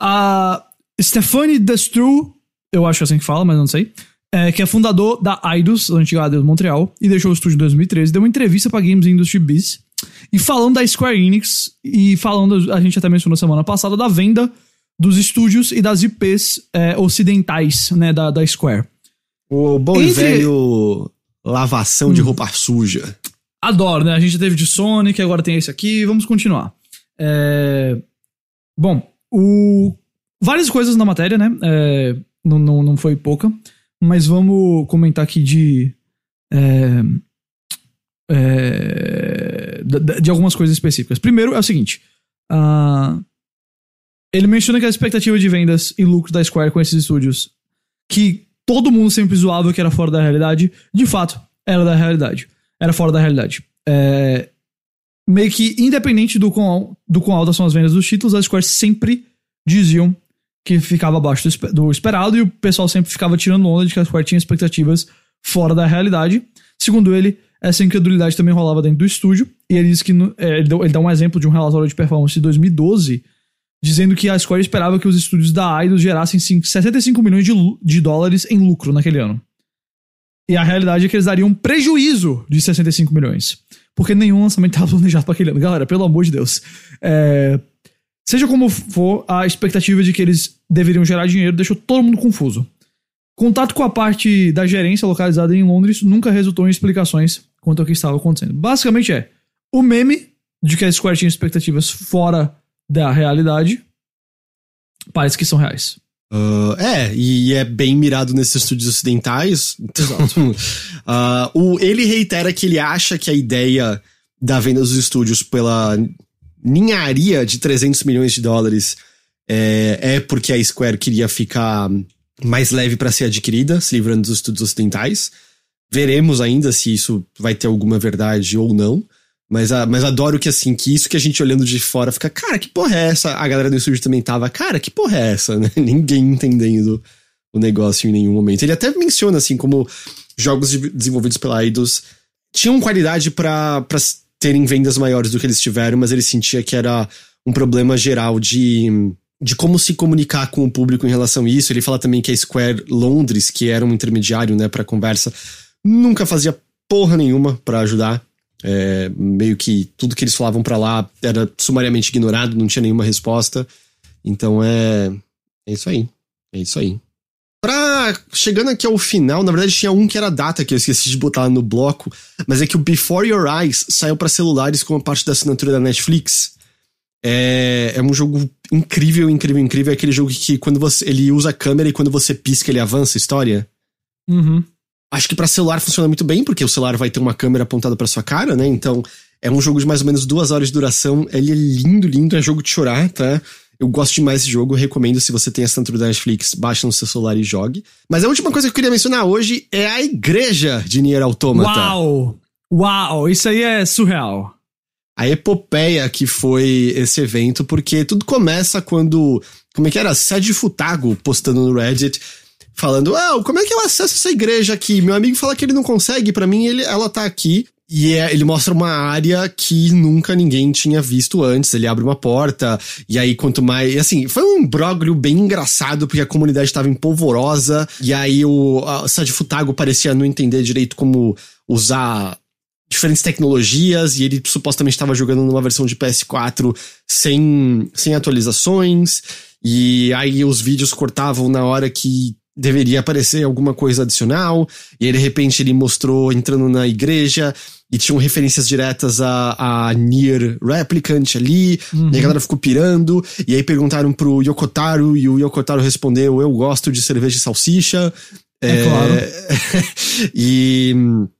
A Stephanie Destru, eu acho que é assim que fala, mas não sei. é, que é fundador da Eidos, da antiga Eidos Montreal, e deixou o estúdio em 2013, deu uma entrevista pra Games Industry Biz, e falando da Square Enix, e falando, a gente até mencionou semana passada, da venda dos estúdios e das IPs é, ocidentais, né, da, da Square. O bom e Entre- velho lavação Hum. de roupa suja. Adoro, né? A gente já teve de Sonic, agora tem esse aqui. Vamos continuar. É, Bom, o... várias coisas na matéria, né? É, Não, não, não foi pouca. Mas vamos comentar aqui de. é, é, da- De algumas coisas específicas. Primeiro é o seguinte. ah, Ele menciona que a expectativa de vendas e lucro da Square com esses estúdios, que todo mundo sempre zoava que era fora da realidade, de fato, era da realidade era fora da realidade. É, meio que independente do quão, do quão altas são as vendas dos títulos, as Square sempre diziam que ficava abaixo do, do esperado e o pessoal sempre ficava tirando onda de que a Square tinha expectativas fora da realidade. Segundo ele, essa incredulidade também rolava dentro do estúdio e ele diz que é, ele, deu- ele dá um exemplo de um relatório de performance de 2012 dizendo que a Square esperava que os estúdios da Eidos gerassem sim, 65 milhões de, de dólares em lucro naquele ano. E a realidade é que eles dariam um prejuízo de 65 milhões. Porque nenhum lançamento estava planejado para aquele ano. Galera, pelo amor de Deus. É, Seja como for, a expectativa de que eles deveriam gerar dinheiro deixou todo mundo confuso. Contato com a parte da gerência localizada em Londres nunca resultou em explicações quanto ao que estava acontecendo. Basicamente é o meme de que a Square tinha expectativas fora da realidade parece que são reais. Ah, é, e é bem mirado nesses estúdios ocidentais. Então, ah, o, ele reitera que ele acha que a ideia da venda dos estúdios pela ninharia de 300 milhões de dólares é, é porque a Square queria ficar mais leve para ser adquirida, se livrando dos estúdios ocidentais. Veremos ainda se isso vai ter alguma verdade ou não. Mas, a, mas adoro que assim, que isso que a gente olhando de fora fica, cara, que porra é essa? A galera do estúdio também tava, cara, que porra é essa? né? Ninguém entendendo o negócio em nenhum momento. Ele até menciona assim como jogos de- desenvolvidos pela Eidos tinham qualidade pra terem vendas maiores do que eles tiveram, mas ele sentia que era um problema geral de de como se comunicar com o público em relação a isso. Ele fala também que a Square Londres, que era um intermediário, né, para conversa, nunca fazia porra nenhuma pra ajudar. É, meio que tudo que eles falavam para lá era sumariamente ignorado, não tinha nenhuma resposta. Então é. É isso aí. É isso aí. Pra, chegando aqui ao final, na verdade tinha um que era data que eu esqueci de botar no bloco, mas é que o Before Your Eyes saiu para celulares como parte da assinatura da Netflix. É, é um jogo incrível, incrível, incrível. É aquele jogo que quando você ele usa a câmera e quando você pisca ele avança a história. Uhum. Acho que para celular funciona muito bem, porque o celular vai ter uma câmera apontada para sua cara, né? Então é um jogo de mais ou menos duas horas de duração. Ele é lindo, lindo, é jogo de chorar, tá? Eu gosto demais desse jogo, recomendo se você tem assinatura da Netflix, baixe no seu celular e jogue. Mas a última coisa que eu queria mencionar hoje é a igreja de Nier Automata. Uau! Uau! Isso aí é surreal. A epopeia que foi esse evento, porque tudo começa quando. Como é que era? Sede Futago postando no Reddit. Falando, ah, como é que eu acesso essa igreja aqui? Meu amigo fala que ele não consegue, para mim ele, ela tá aqui. E é, ele mostra uma área que nunca ninguém tinha visto antes. Ele abre uma porta, e aí quanto mais. Assim, foi um imbróglio bem engraçado, porque a comunidade estava empolvorosa, e aí o Sade Futago parecia não entender direito como usar diferentes tecnologias, e ele supostamente estava jogando numa versão de PS4 sem, sem atualizações, e aí os vídeos cortavam na hora que deveria aparecer alguma coisa adicional, e aí de repente ele mostrou entrando na igreja e tinham referências diretas a, a Nier Replicant ali, uhum. e a galera ficou pirando, e aí perguntaram pro Yokotaro, e o Yokotaro respondeu, eu gosto de cerveja e salsicha. É, é claro. e,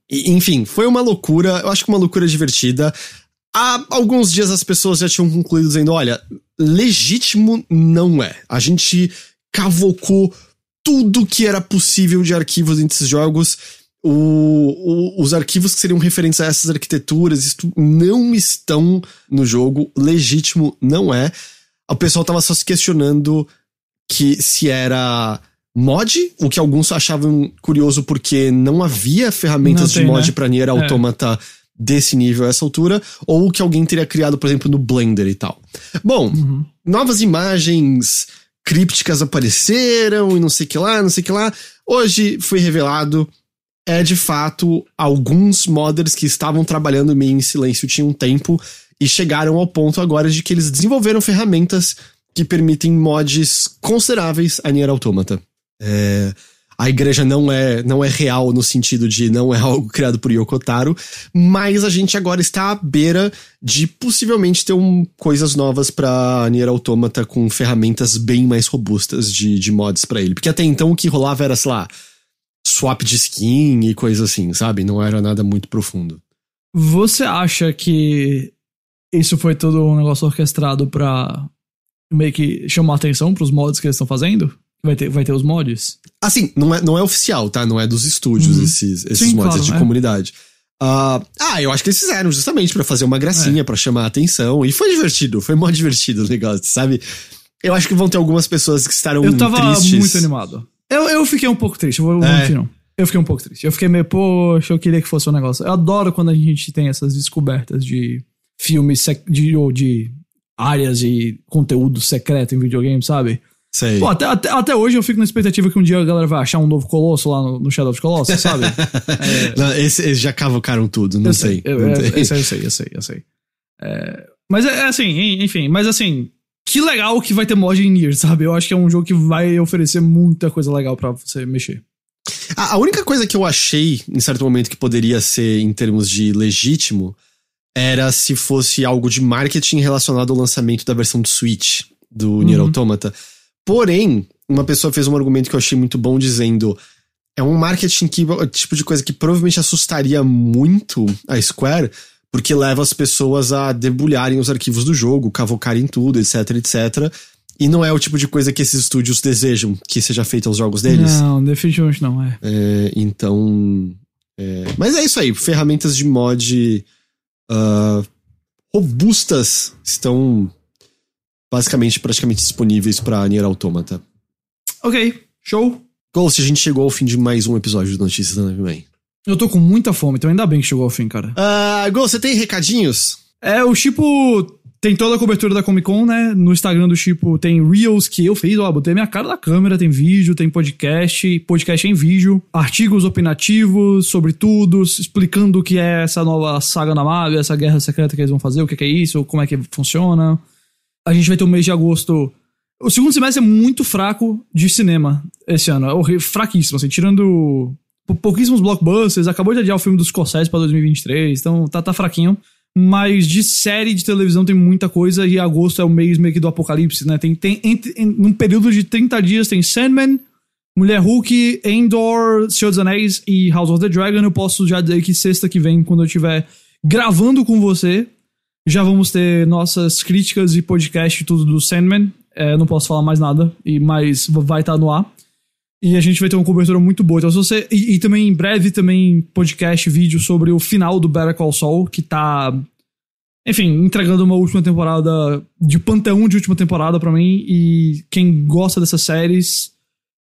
e, enfim, foi uma loucura, eu acho que uma loucura divertida. Há alguns dias as pessoas já tinham concluído dizendo, olha, legítimo não é. A gente cavocou tudo que era possível de arquivos desses jogos o, o, os arquivos que seriam referentes a essas arquiteturas, isso não estão no jogo, legítimo não é. O pessoal tava só se questionando que se era mod, o que alguns achavam curioso porque não havia ferramentas não de mod né? pra Nier é. Automata é. desse nível a essa altura, ou que alguém teria criado, por exemplo, no Blender e tal. Bom, uhum. novas imagens crípticas apareceram e não sei que lá, não sei que lá. Hoje foi revelado é de fato alguns modders que estavam trabalhando meio em silêncio tinham um tempo e chegaram ao ponto agora de que eles desenvolveram ferramentas que permitem mods consideráveis a Nier Automata. É, a igreja não é, não é real no sentido de não é algo criado por Yoko Taro, mas a gente agora está à beira de possivelmente ter um, coisas novas para Nier Automata com ferramentas bem mais robustas de, de mods para ele. Porque até então o que rolava era, sei lá, swap de skin e coisa assim, sabe? Não era nada muito profundo. Você acha que isso foi todo um negócio orquestrado pra meio que chamar atenção pros mods que eles estão fazendo? Vai ter, vai ter os mods? Assim, não é, não é oficial, tá? Não é dos estúdios uhum. esses, esses Sim, mods, claro, é de é. comunidade. Uh, ah, eu acho que eles fizeram justamente para fazer uma gracinha, é. para chamar a atenção. E foi divertido, foi mó divertido o negócio, sabe? Eu acho que vão ter algumas pessoas que estarão eu tava tristes. muito animado. Eu, eu fiquei um pouco triste, eu vou é. mentir não. Eu fiquei um pouco triste. Eu fiquei meio, poxa, eu queria que fosse um negócio. Eu adoro quando a gente tem essas descobertas de filmes, de, ou de áreas e conteúdo secreto em videogame, sabe? Sei. Pô, até, até, até, hoje eu fico na expectativa que um dia a galera vai achar um novo Colosso lá no, no Shadow of Colossus, sabe? é... Não, esse, eles já cavocaram tudo, não eu sei. sei. Eu, não eu, sei, eu sei, eu sei, eu sei. É... Mas é, é assim, enfim, mas assim, que legal que vai ter mod em Nier, sabe? Eu acho que é um jogo que vai oferecer muita coisa legal para você mexer. A, a, única coisa que eu achei, em certo momento, que poderia ser em termos de legítimo, era se fosse algo de marketing relacionado ao lançamento da versão do Switch do uhum. Nier Automata. Porém, uma pessoa fez um argumento que eu achei muito bom dizendo. É um marketing que, tipo de coisa que provavelmente assustaria muito a Square, porque leva as pessoas a debulharem os arquivos do jogo, cavocarem tudo, etc, etc. E não é o tipo de coisa que esses estúdios desejam que seja feito aos jogos deles. Não, definitivamente não é. é então. É, mas é isso aí, ferramentas de mod uh, robustas estão basicamente praticamente disponíveis para Nier Automata. Ok, show. Ghost, a gente chegou ao fim de mais um episódio do Notícias da Nave eu tô com muita fome, então ainda bem que chegou ao fim, cara. Uh, Gol, você tem recadinhos? É, o Chipo tem toda a cobertura da Comic Con, né? No Instagram do Chipo tem Reels que eu fiz, ó, botei minha cara na câmera, tem vídeo, tem podcast, podcast em vídeo, artigos opinativos sobre tudo, explicando o que é essa nova saga na Marvel, essa guerra secreta que eles vão fazer, o que é isso, como é que funciona. A gente vai ter o mês de agosto. O segundo semestre é muito fraco de cinema esse ano. É fraquíssimo, assim, tirando pouquíssimos blockbusters. Acabou de adiar o filme dos Scorsese pra 2023, então tá, tá fraquinho. Mas de série de televisão tem muita coisa e agosto é o mês meio que do apocalipse, né? Tem, tem entre, em, num período de 30 dias tem Sandman, Mulher Hulk, Endor, Senhor dos Anéis e House of the Dragon. Eu posso já dizer que sexta que vem, quando eu estiver gravando com você, já vamos ter nossas críticas e podcast tudo do Sandman. É, não posso falar mais nada, e mas vai estar tá no ar. E a gente vai ter uma cobertura muito boa. Então, se você. E, e, também em breve também podcast, vídeo sobre o final do Better Call Saul, que tá. Enfim, entregando uma última temporada de panteão de última temporada para mim. E quem gosta dessas séries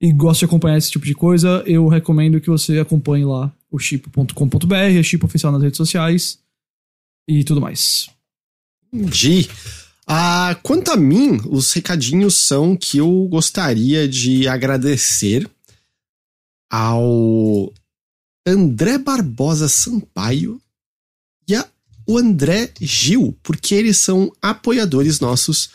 e gosta de acompanhar esse tipo de coisa, eu recomendo que você acompanhe lá o chip.com.br, a chip oficial nas redes sociais e tudo mais. Entendi. Ah, quanto a mim, os recadinhos são que eu gostaria de agradecer ao André Barbosa Sampaio e ao André Gil, porque eles são apoiadores nossos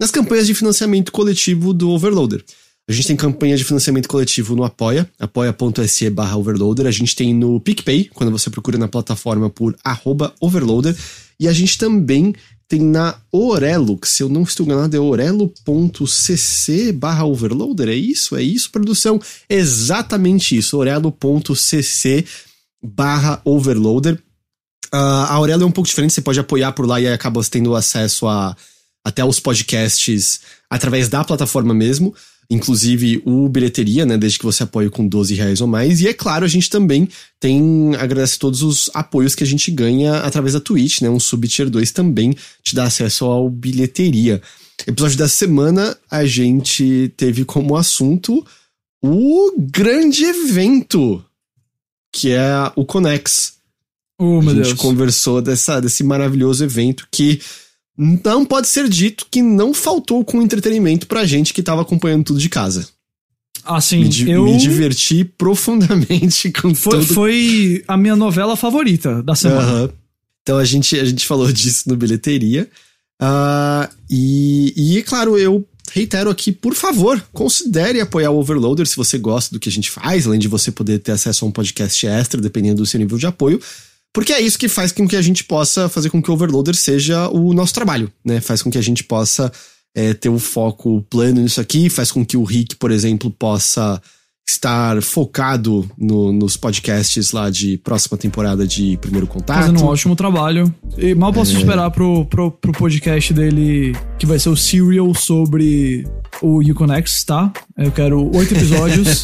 nas campanhas de financiamento coletivo do Overloader. A gente tem campanha de financiamento coletivo no Apoia, apoia.se barra overloader. A gente tem no PicPay, quando você procura na plataforma por arroba overloader. E a gente também tem na Orelo, que se eu não estou enganado é orelo.cc barra overloader, é isso? É isso, produção? Exatamente isso, orelo.cc barra overloader. Uh, a Aurelo é um pouco diferente, você pode apoiar por lá e acaba tendo acesso a até os podcasts através da plataforma mesmo inclusive o bilheteria, né, desde que você apoie com 12 reais ou mais. E é claro, a gente também tem, agradece todos os apoios que a gente ganha através da Twitch, né, um Sub Tier 2 também te dá acesso ao bilheteria. Episódio da semana, a gente teve como assunto o grande evento, que é o Conex. Oh, a gente Deus. conversou dessa, desse maravilhoso evento que não pode ser dito que não faltou com entretenimento pra gente que tava acompanhando tudo de casa. Assim, me, eu... me diverti profundamente com foi, tudo. Foi a minha novela favorita da semana. Uhum. Então a gente, a gente falou disso no bilheteria. Uh, e, e, é claro, eu reitero aqui, por favor, considere apoiar o Overloader se você gosta do que a gente faz, além de você poder ter acesso a um podcast extra, dependendo do seu nível de apoio. Porque é isso que faz com que a gente possa fazer com que o Overloader seja o nosso trabalho, né? Faz com que a gente possa é, ter um foco plano nisso aqui, faz com que o Rick, por exemplo, possa estar focado no, nos podcasts lá de próxima temporada de Primeiro Contato. Fazendo um ótimo trabalho. E mal posso é. esperar pro, pro, pro podcast dele, que vai ser o Serial sobre o Uconex, tá? Eu quero oito episódios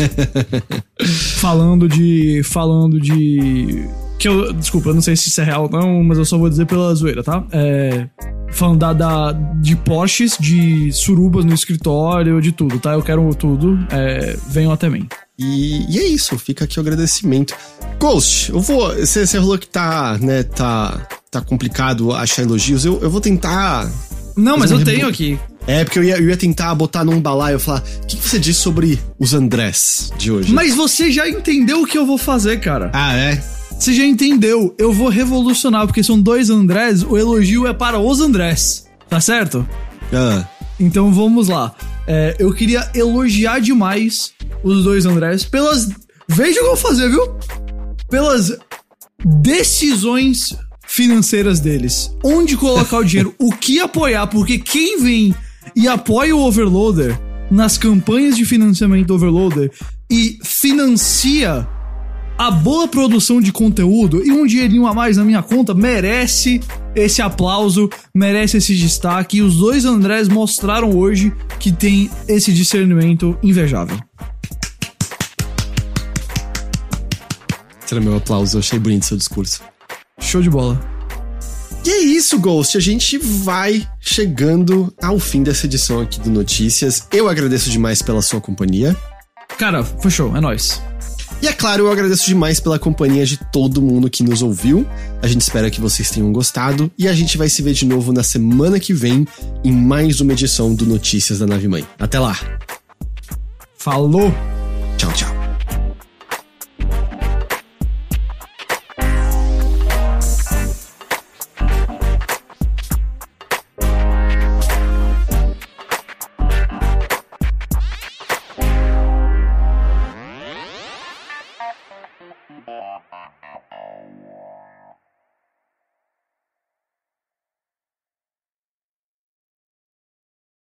falando de. falando de que eu, desculpa, eu não sei se isso é real ou não, mas eu só vou dizer pela zoeira, tá? É, falando da, da, de Porsches, de surubas no escritório, de tudo, tá? Eu quero tudo, é, venham até mim. E, e, é isso, fica aqui o agradecimento. Ghost, eu vou. Você, você falou que tá, né, tá, tá complicado achar elogios. Eu, eu vou tentar. Não, mas eu tenho aqui. É, porque eu ia, eu ia tentar botar num balaio e falar: o que, que, você diz sobre os Andrés de hoje? Mas você já entendeu o que eu vou fazer, cara. Ah, é? Você já entendeu? Eu vou revolucionar, porque são dois Andrés, o elogio é para os Andrés. Tá certo? Ah. Então vamos lá. É, eu queria elogiar demais os dois Andrés pelas. Veja o que eu vou fazer, viu? Pelas decisões financeiras deles. Onde colocar o dinheiro, o que apoiar, porque quem vem e apoia o Overloader nas campanhas de financiamento do Overloader e financia a boa produção de conteúdo e um dinheirinho a mais na minha conta merece esse aplauso, merece esse destaque. E os dois Andrés mostraram hoje que tem esse discernimento invejável. Será meu aplauso, eu achei bonito seu discurso. Show de bola. E é isso, Ghost. A gente vai chegando ao fim dessa edição aqui do Notícias. Eu agradeço demais pela sua companhia. Cara, foi show, é nóis. E é claro, eu agradeço demais pela companhia de todo mundo que nos ouviu. A gente espera que vocês tenham gostado e a gente vai se ver de novo na semana que vem em mais uma edição do Notícias da Nave Mãe. Até lá. Falou! Tchau, tchau.